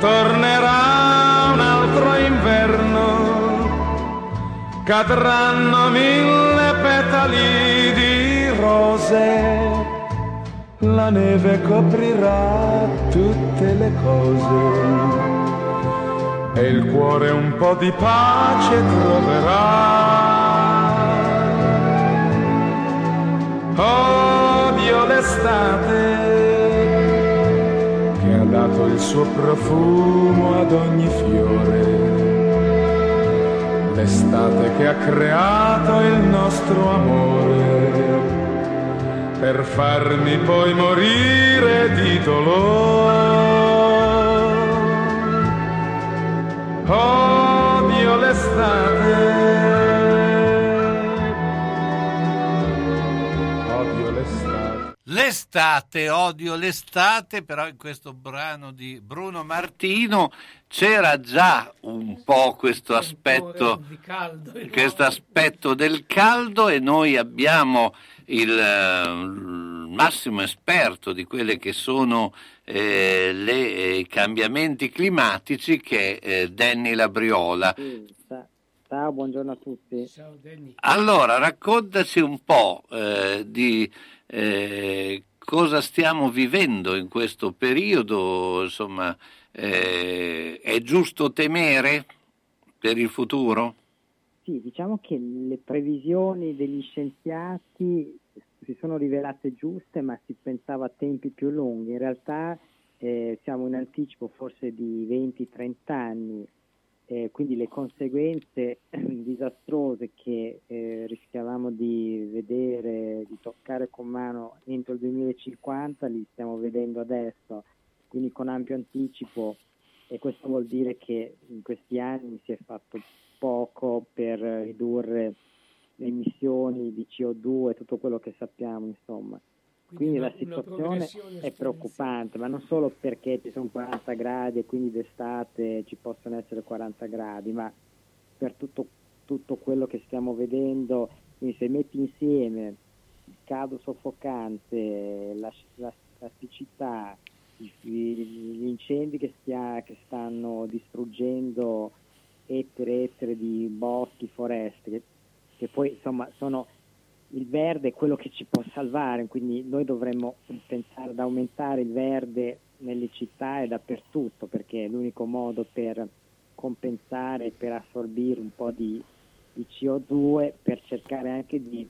Tornerà un altro inverno, cadranno mille petali di rose la neve coprirà tutte le cose e il cuore un po' di pace troverà. Odio l'estate che ha dato il suo profumo ad ogni fiore. L'estate che ha creato il nostro amore per farmi poi morire di dolore. Odio l'estate. Odio l'estate. L'estate, odio l'estate, però in questo brano di Bruno Martino c'era già un po' questo aspetto, questo aspetto del caldo e noi abbiamo il, il massimo esperto di quelli che sono eh, i cambiamenti climatici che è eh, Danny Labriola. Ciao, buongiorno a tutti. Ciao Danny. Allora, raccontaci un po' eh, di eh, cosa stiamo vivendo in questo periodo, insomma, eh, è giusto temere per il futuro? Sì, diciamo che le previsioni degli scienziati si sono rivelate giuste, ma si pensava a tempi più lunghi. In realtà eh, siamo in anticipo forse di 20-30 anni, eh, quindi le conseguenze disastrose che eh, rischiavamo di vedere, di toccare con mano entro il 2050, li stiamo vedendo adesso, quindi con ampio anticipo e questo vuol dire che in questi anni si è fatto poco per ridurre le emissioni di CO2 e tutto quello che sappiamo, insomma. Quindi, quindi la situazione è preoccupante, ma non solo perché ci sono 40 gradi e quindi d'estate ci possono essere 40 gradi, ma per tutto, tutto quello che stiamo vedendo, quindi se metti insieme il caldo soffocante, la, la, la siccità, gli incendi che, stia, che stanno distruggendo ettari e di boschi, foreste, che, che poi insomma sono il verde è quello che ci può salvare, quindi noi dovremmo pensare ad aumentare il verde nelle città e dappertutto, perché è l'unico modo per compensare, per assorbire un po' di, di CO2, per cercare anche di,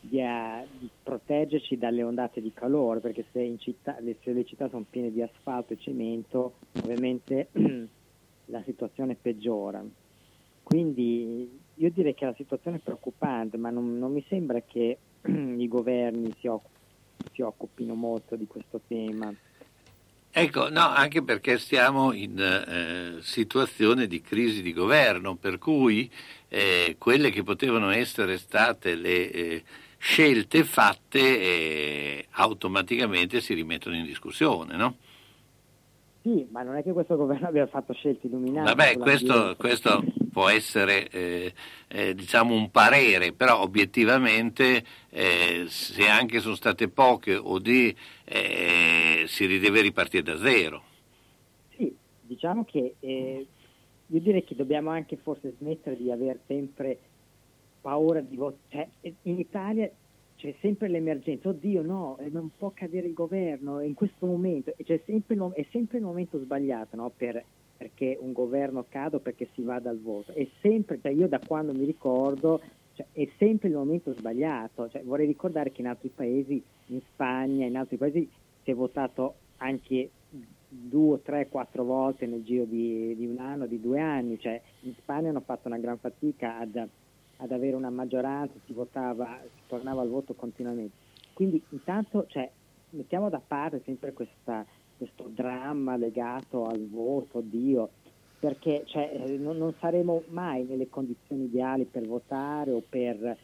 di, uh, di, proteggerci dalle ondate di calore, perché se, città, se le città sono piene di asfalto e cemento, ovviamente la situazione peggiora. Quindi io direi che la situazione è preoccupante, ma non, non mi sembra che i governi si, occup- si, occupino molto di questo tema. Ecco, no, anche perché siamo in eh, situazione di crisi di governo, per cui eh, quelle che potevano essere state le eh, scelte fatte eh, automaticamente si rimettono in discussione, no? Sì, ma non è che questo governo abbia fatto scelte illuminate. Vabbè, questo, questo, può essere eh, eh, diciamo un parere, però obiettivamente eh, se anche sono state poche o di eh, si deve ripartire da zero. Sì, diciamo che eh, io direi che dobbiamo anche forse smettere di avere sempre paura di votare. Cioè, in Italia c'è sempre l'emergenza, oddio no, eh, non può cadere il governo in questo momento, sempre, è sempre il momento sbagliato no? per, perché un governo cade perché si va dal voto, è sempre, cioè io da quando mi ricordo, cioè, è sempre il momento sbagliato, cioè, vorrei ricordare che in altri paesi, in Spagna, in altri paesi si è votato anche due, tre, quattro volte nel giro di, di un anno, di due anni, cioè, in Spagna hanno fatto una gran fatica ad ad avere una maggioranza, si votava, si tornava al voto continuamente. Quindi intanto cioè, mettiamo da parte sempre questa, questo dramma legato al voto, Dio, perché cioè, eh, non, non, saremo mai nelle condizioni ideali per votare o per...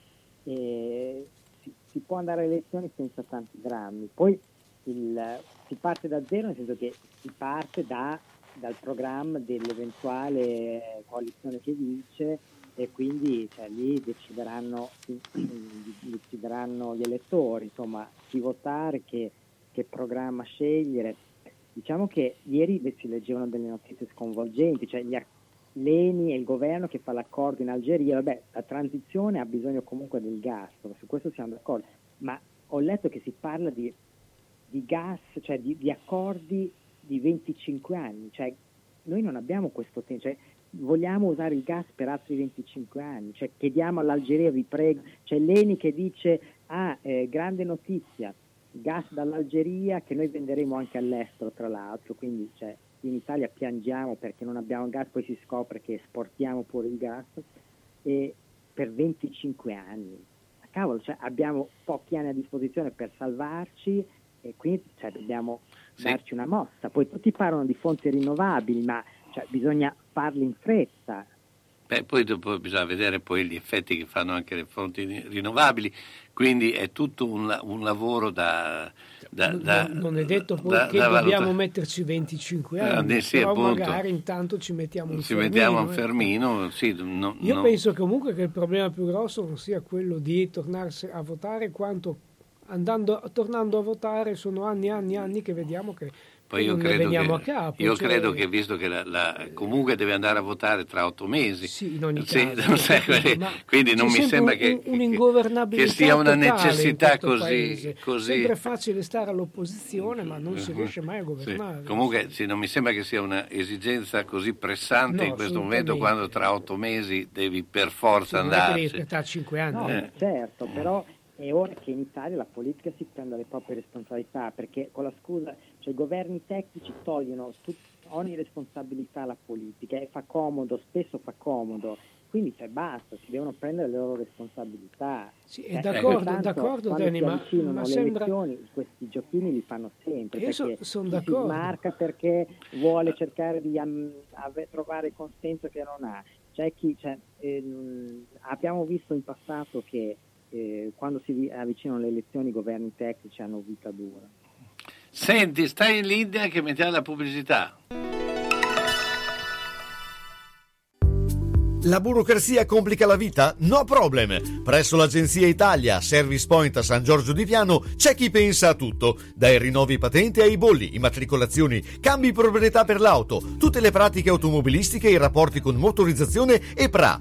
Eh, si, si, può andare alle elezioni senza tanti drammi. Poi il, si parte da zero, nel senso che si parte da, dal programma dell'eventuale coalizione che vince e quindi cioè, lì decideranno, decideranno, gli elettori insomma, chi votare, che, che, programma scegliere. Diciamo che ieri si leggevano delle notizie sconvolgenti, cioè gli, l'ENI e il governo che fa l'accordo in Algeria, vabbè, la transizione ha bisogno comunque del gas, su questo siamo d'accordo, ma ho letto che si parla di, di gas, cioè di, di, accordi di 25 anni, cioè noi non abbiamo questo tempo, cioè, vogliamo usare il gas per altri 25 anni, cioè chiediamo all'Algeria, vi prego, c'è Leni che dice, ah, eh, grande notizia, gas dall'Algeria che noi venderemo anche all'estero tra l'altro, quindi cioè, in Italia piangiamo perché non abbiamo gas, poi si scopre che esportiamo pure il gas e per 25 anni. Cavolo, cioè, abbiamo pochi anni a disposizione per salvarci e quindi cioè, dobbiamo sì. darci una mossa. Poi tutti parlano di fonti rinnovabili, ma cioè, bisogna farli in fretta. Beh, poi dopo bisogna vedere poi gli effetti che fanno anche le fonti rinnovabili, quindi è tutto un, un lavoro da, da, da, non è detto poi che dobbiamo metterci 25 eh, anni, eh, sì, però appunto, magari intanto ci mettiamo un ci fermino. Mettiamo un eh. fermino sì, no, Io no. penso comunque che il problema più grosso non sia quello di tornarsi a votare quanto andando, tornando a votare sono anni e anni e anni che vediamo che poi io credo, che, capo, io cioè... credo che visto che la, la, comunque deve andare a votare tra otto mesi, sì, in ogni caso, sì, quindi, quindi non mi sembra che, un, che, sia una necessità così, così. È sempre facile stare all'opposizione, ma non si riesce mai a governare. Sì. Comunque sì, non mi sembra che sia un'esigenza così pressante no, in questo momento quando tra otto mesi devi per forza sì, andare. Devi aspettare cinque anni. No, eh. Certo, però è ora che in Italia la politica si prenda le proprie responsabilità, perché con la scusa, cioè i governi tecnici togliono tut, ogni responsabilità alla politica e fa comodo, spesso fa comodo. Quindi cioè, basta, si devono prendere le loro responsabilità. Sì, è eh, d'accordo, tanto, d'accordo Dani, ma, ma sembra... elezioni, questi giochini li fanno sempre. Io so, sono d'accordo. Si marca perché vuole cercare di um, ave, trovare consenso che non ha. C'è chi, cioè, ehm, abbiamo visto in passato che eh, quando si avvicinano le elezioni i governi tecnici hanno vita dura. Senti, stai in India che mettiamo la pubblicità. La burocrazia complica la vita? No problem! Presso l'Agenzia Italia, Service Point a San Giorgio di Piano, c'è chi pensa a tutto. Dai rinnovi patenti ai bolli, immatricolazioni, cambi proprietà per l'auto, tutte le pratiche automobilistiche e i rapporti con motorizzazione e PRA.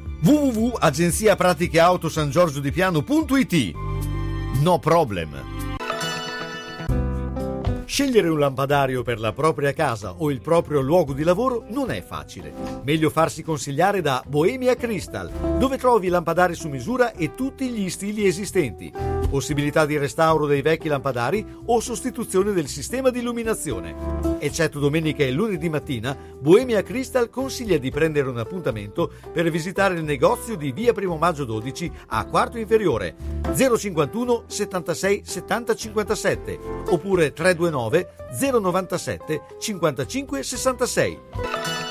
www.agenziapraticheautosangiorgiodipiano.it No problem! Scegliere un lampadario per la propria casa o il proprio luogo di lavoro non è facile. Meglio farsi consigliare da Bohemia Crystal, dove trovi lampadari su misura e tutti gli stili esistenti. Possibilità di restauro dei vecchi lampadari o sostituzione del sistema di illuminazione. Eccetto domenica e lunedì mattina, Bohemia Crystal consiglia di prendere un appuntamento per visitare il negozio di via Primo Maggio 12 a quarto inferiore 051 76 70 57 oppure 329 097 55 66.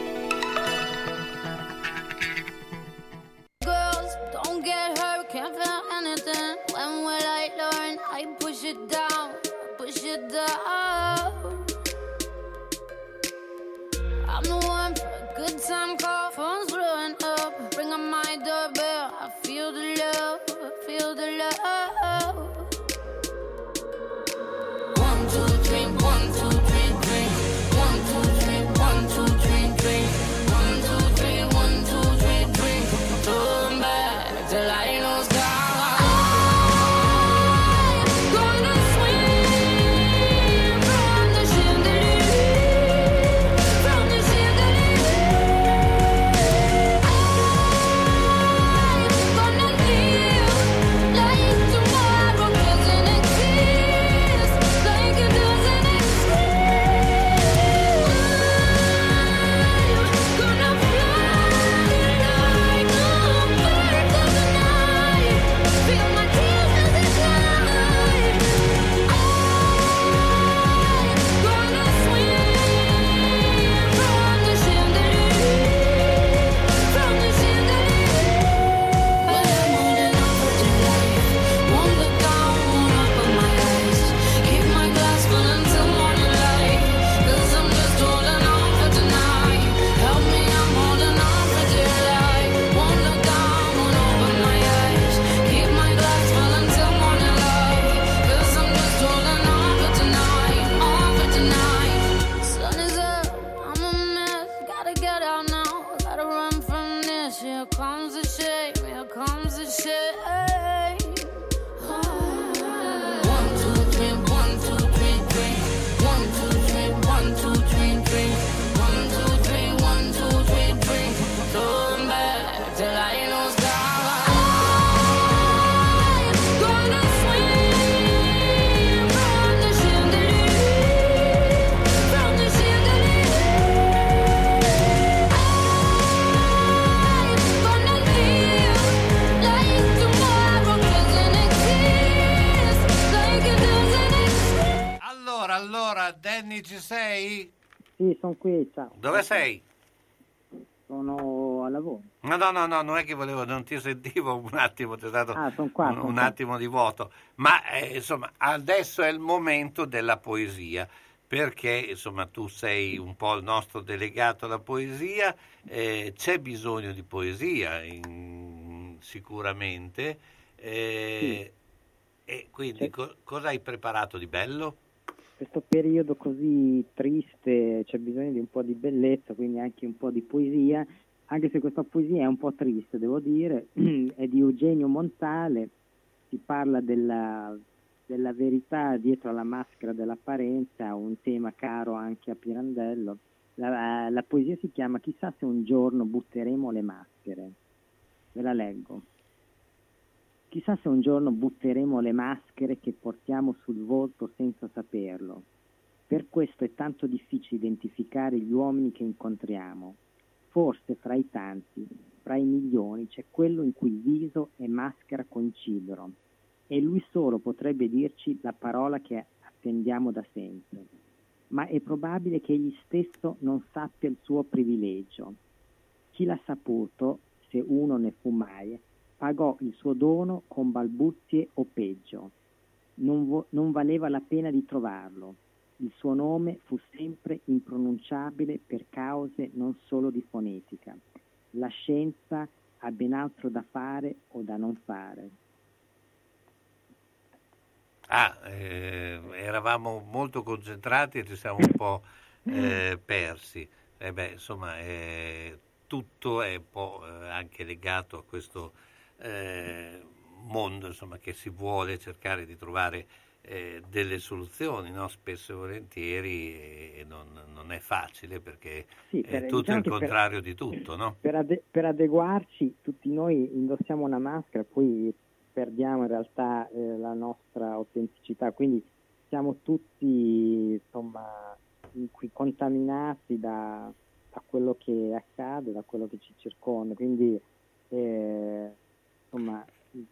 It down, push it down. I'm the one for a good time call, phone's blowing up. Ring on my doorbell, I feel the love, feel the love. Sei? Sono a lavoro. No, no, no, no, non è che volevo, non ti sentivo un attimo, c'è stato Ah, qua, un, un attimo di vuoto. Ma eh, insomma, adesso è il momento della poesia, perché insomma tu sei un po' il nostro delegato alla poesia, eh, c'è bisogno di poesia in- sicuramente. eh, E quindi co- cosa hai preparato di bello? Questo periodo così triste c'è bisogno di un po' di bellezza, quindi anche un po' di poesia, anche se questa poesia è un po' triste, devo dire, è di Eugenio Montale, si parla della, della verità dietro alla maschera dell'apparenza, un tema caro anche a Pirandello. La, la poesia si chiama Chissà se un giorno butteremo le maschere. Ve la leggo. Chissà se un giorno butteremo le maschere che portiamo sul volto senza saperlo. Per questo è tanto difficile identificare gli uomini che incontriamo. Forse fra i tanti, fra i milioni, c'è quello in cui viso e maschera coincidono. E lui solo potrebbe dirci la parola che attendiamo da sempre. Ma è probabile che egli stesso non sappia il suo privilegio. Chi l'ha saputo, se uno ne fu mai, pagò il suo dono con balbuzie o peggio. Non, vo- non valeva la pena di trovarlo. Il suo nome fu sempre impronunciabile per cause non solo di fonetica. La scienza ha ben altro da fare o da non fare. Ah, eh, eravamo molto concentrati e ci siamo un po' eh, persi. Eh beh, insomma, eh, tutto è un po' eh, anche legato a questo eh, mondo insomma, che si vuole cercare di trovare eh, delle soluzioni, no? spesso e volentieri e non, non è facile perché Sì, è per- tutto diciamo il che per- contrario di tutto. No? Per, ade- per adeguarci tutti noi indossiamo una maschera, poi perdiamo in realtà eh, la nostra autenticità, quindi siamo tutti insomma contaminati da, da quello che accade, da quello che ci circonda, quindi eh, insomma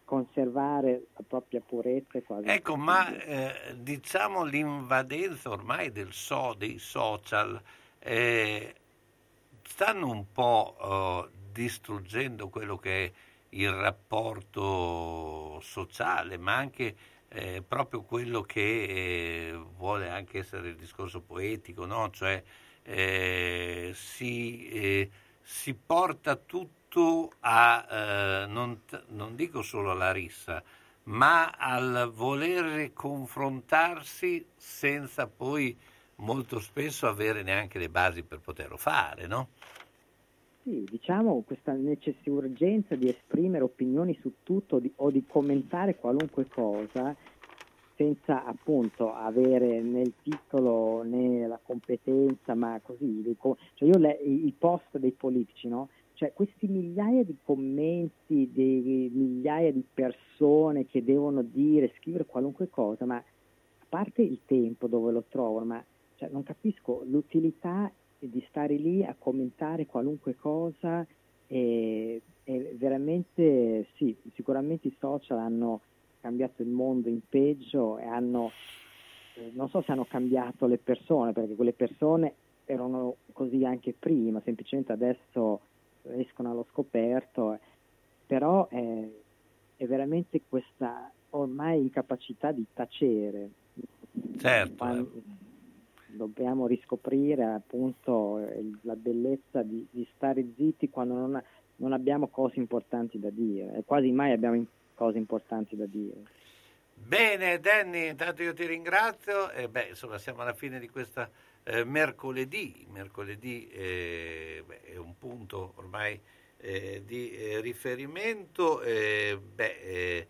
conservare la propria purezza è quasi Ecco, ma eh, diciamo l'invadenza ormai del so, dei social eh, stanno un po' eh, distruggendo quello che è il rapporto sociale, ma anche eh, proprio quello che eh, vuole anche essere il discorso poetico, no? cioè eh, si, si porta tutto a, eh, non, non dico solo alla rissa, ma al voler confrontarsi senza poi molto spesso avere neanche le basi per poterlo fare, no? Sì, diciamo questa necessità urgenza di esprimere opinioni su tutto di- o di commentare qualunque cosa senza appunto avere né il titolo né la competenza, ma così, cioè io le- i post dei politici, no? Cioè questi migliaia di commenti, di migliaia di persone che devono dire, scrivere qualunque cosa, ma a parte il tempo dove lo trovano, ma cioè, non capisco l'utilità di stare lì a commentare qualunque cosa e, e veramente sì, sicuramente i social hanno cambiato il mondo in peggio e hanno eh, non so se hanno cambiato le persone perché quelle persone erano così anche prima, semplicemente adesso escono allo scoperto, eh, però è, è veramente questa ormai incapacità di tacere. Certo. Quando- dobbiamo riscoprire appunto eh, la bellezza di, di stare zitti quando non, non abbiamo cose importanti da dire e quasi mai abbiamo cose importanti da dire. Bene, Danny, intanto io ti ringrazio. E beh, insomma, siamo alla fine di questa eh, mercoledì. Mercoledì eh, beh, è un punto ormai eh, di eh, riferimento. Eh, beh,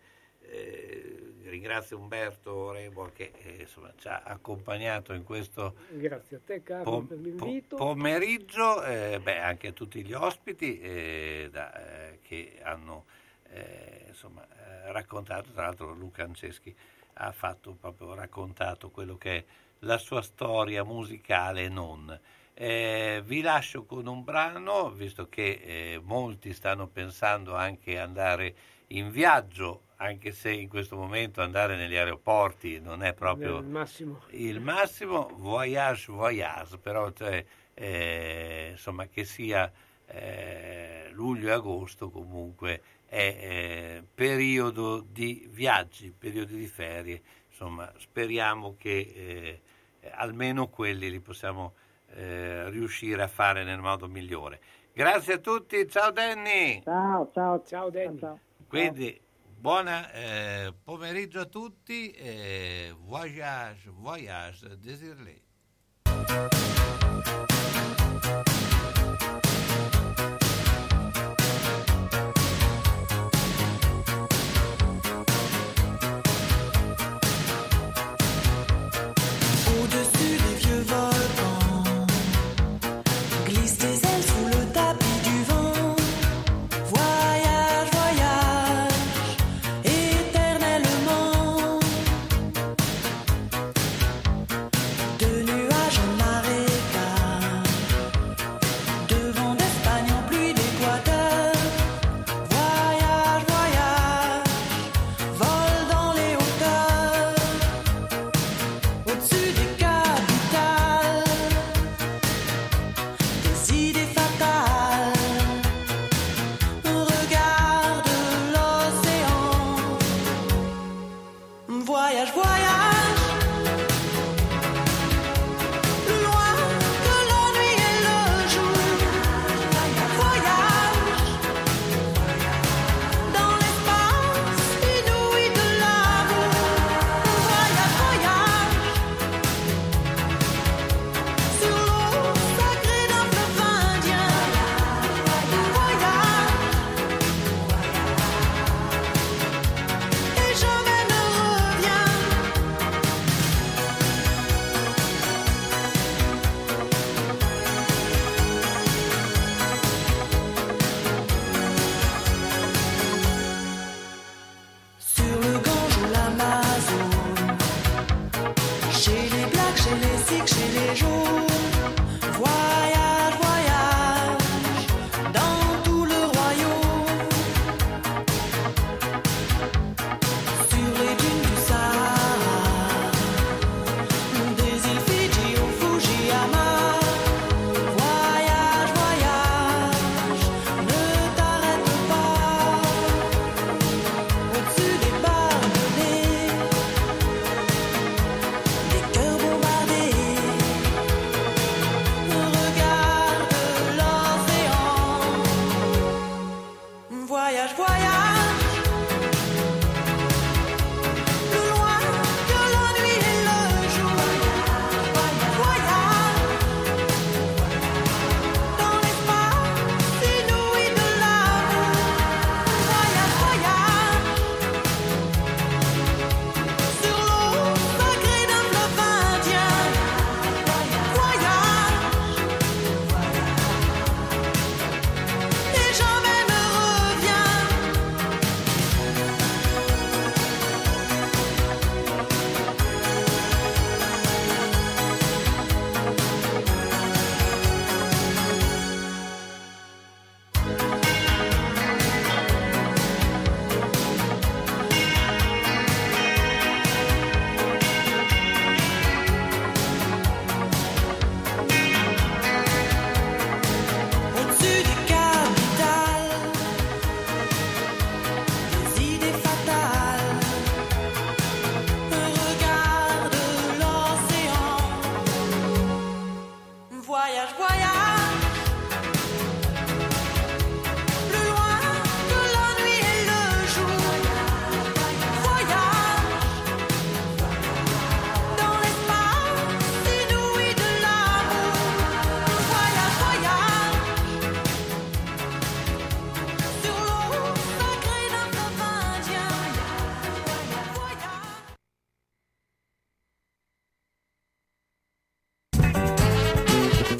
ringrazio Umberto Rebo che insomma, ci ha accompagnato in questo a te Carlo pom- per l'invito. pomeriggio, beh, anche a tutti gli ospiti da, che hanno insomma, raccontato, tra l'altro Luca Anceschi ha fatto proprio raccontato quello che è la sua storia musicale e non. Eh, vi lascio con un brano, visto che eh, molti stanno pensando anche andare in viaggio, anche se in questo momento andare negli aeroporti non è proprio il massimo, il massimo. Voyage voyage, però cioè, eh, insomma che sia eh, luglio e agosto comunque è eh, periodo di viaggi, periodo di ferie, insomma speriamo che eh, almeno quelli li possiamo eh, riuscire a fare nel modo migliore. Grazie a tutti, ciao Danny! Ciao, ciao, ciao Danny! Ciao. Quindi buon eh, pomeriggio a tutti e voyage, voyage, désiré.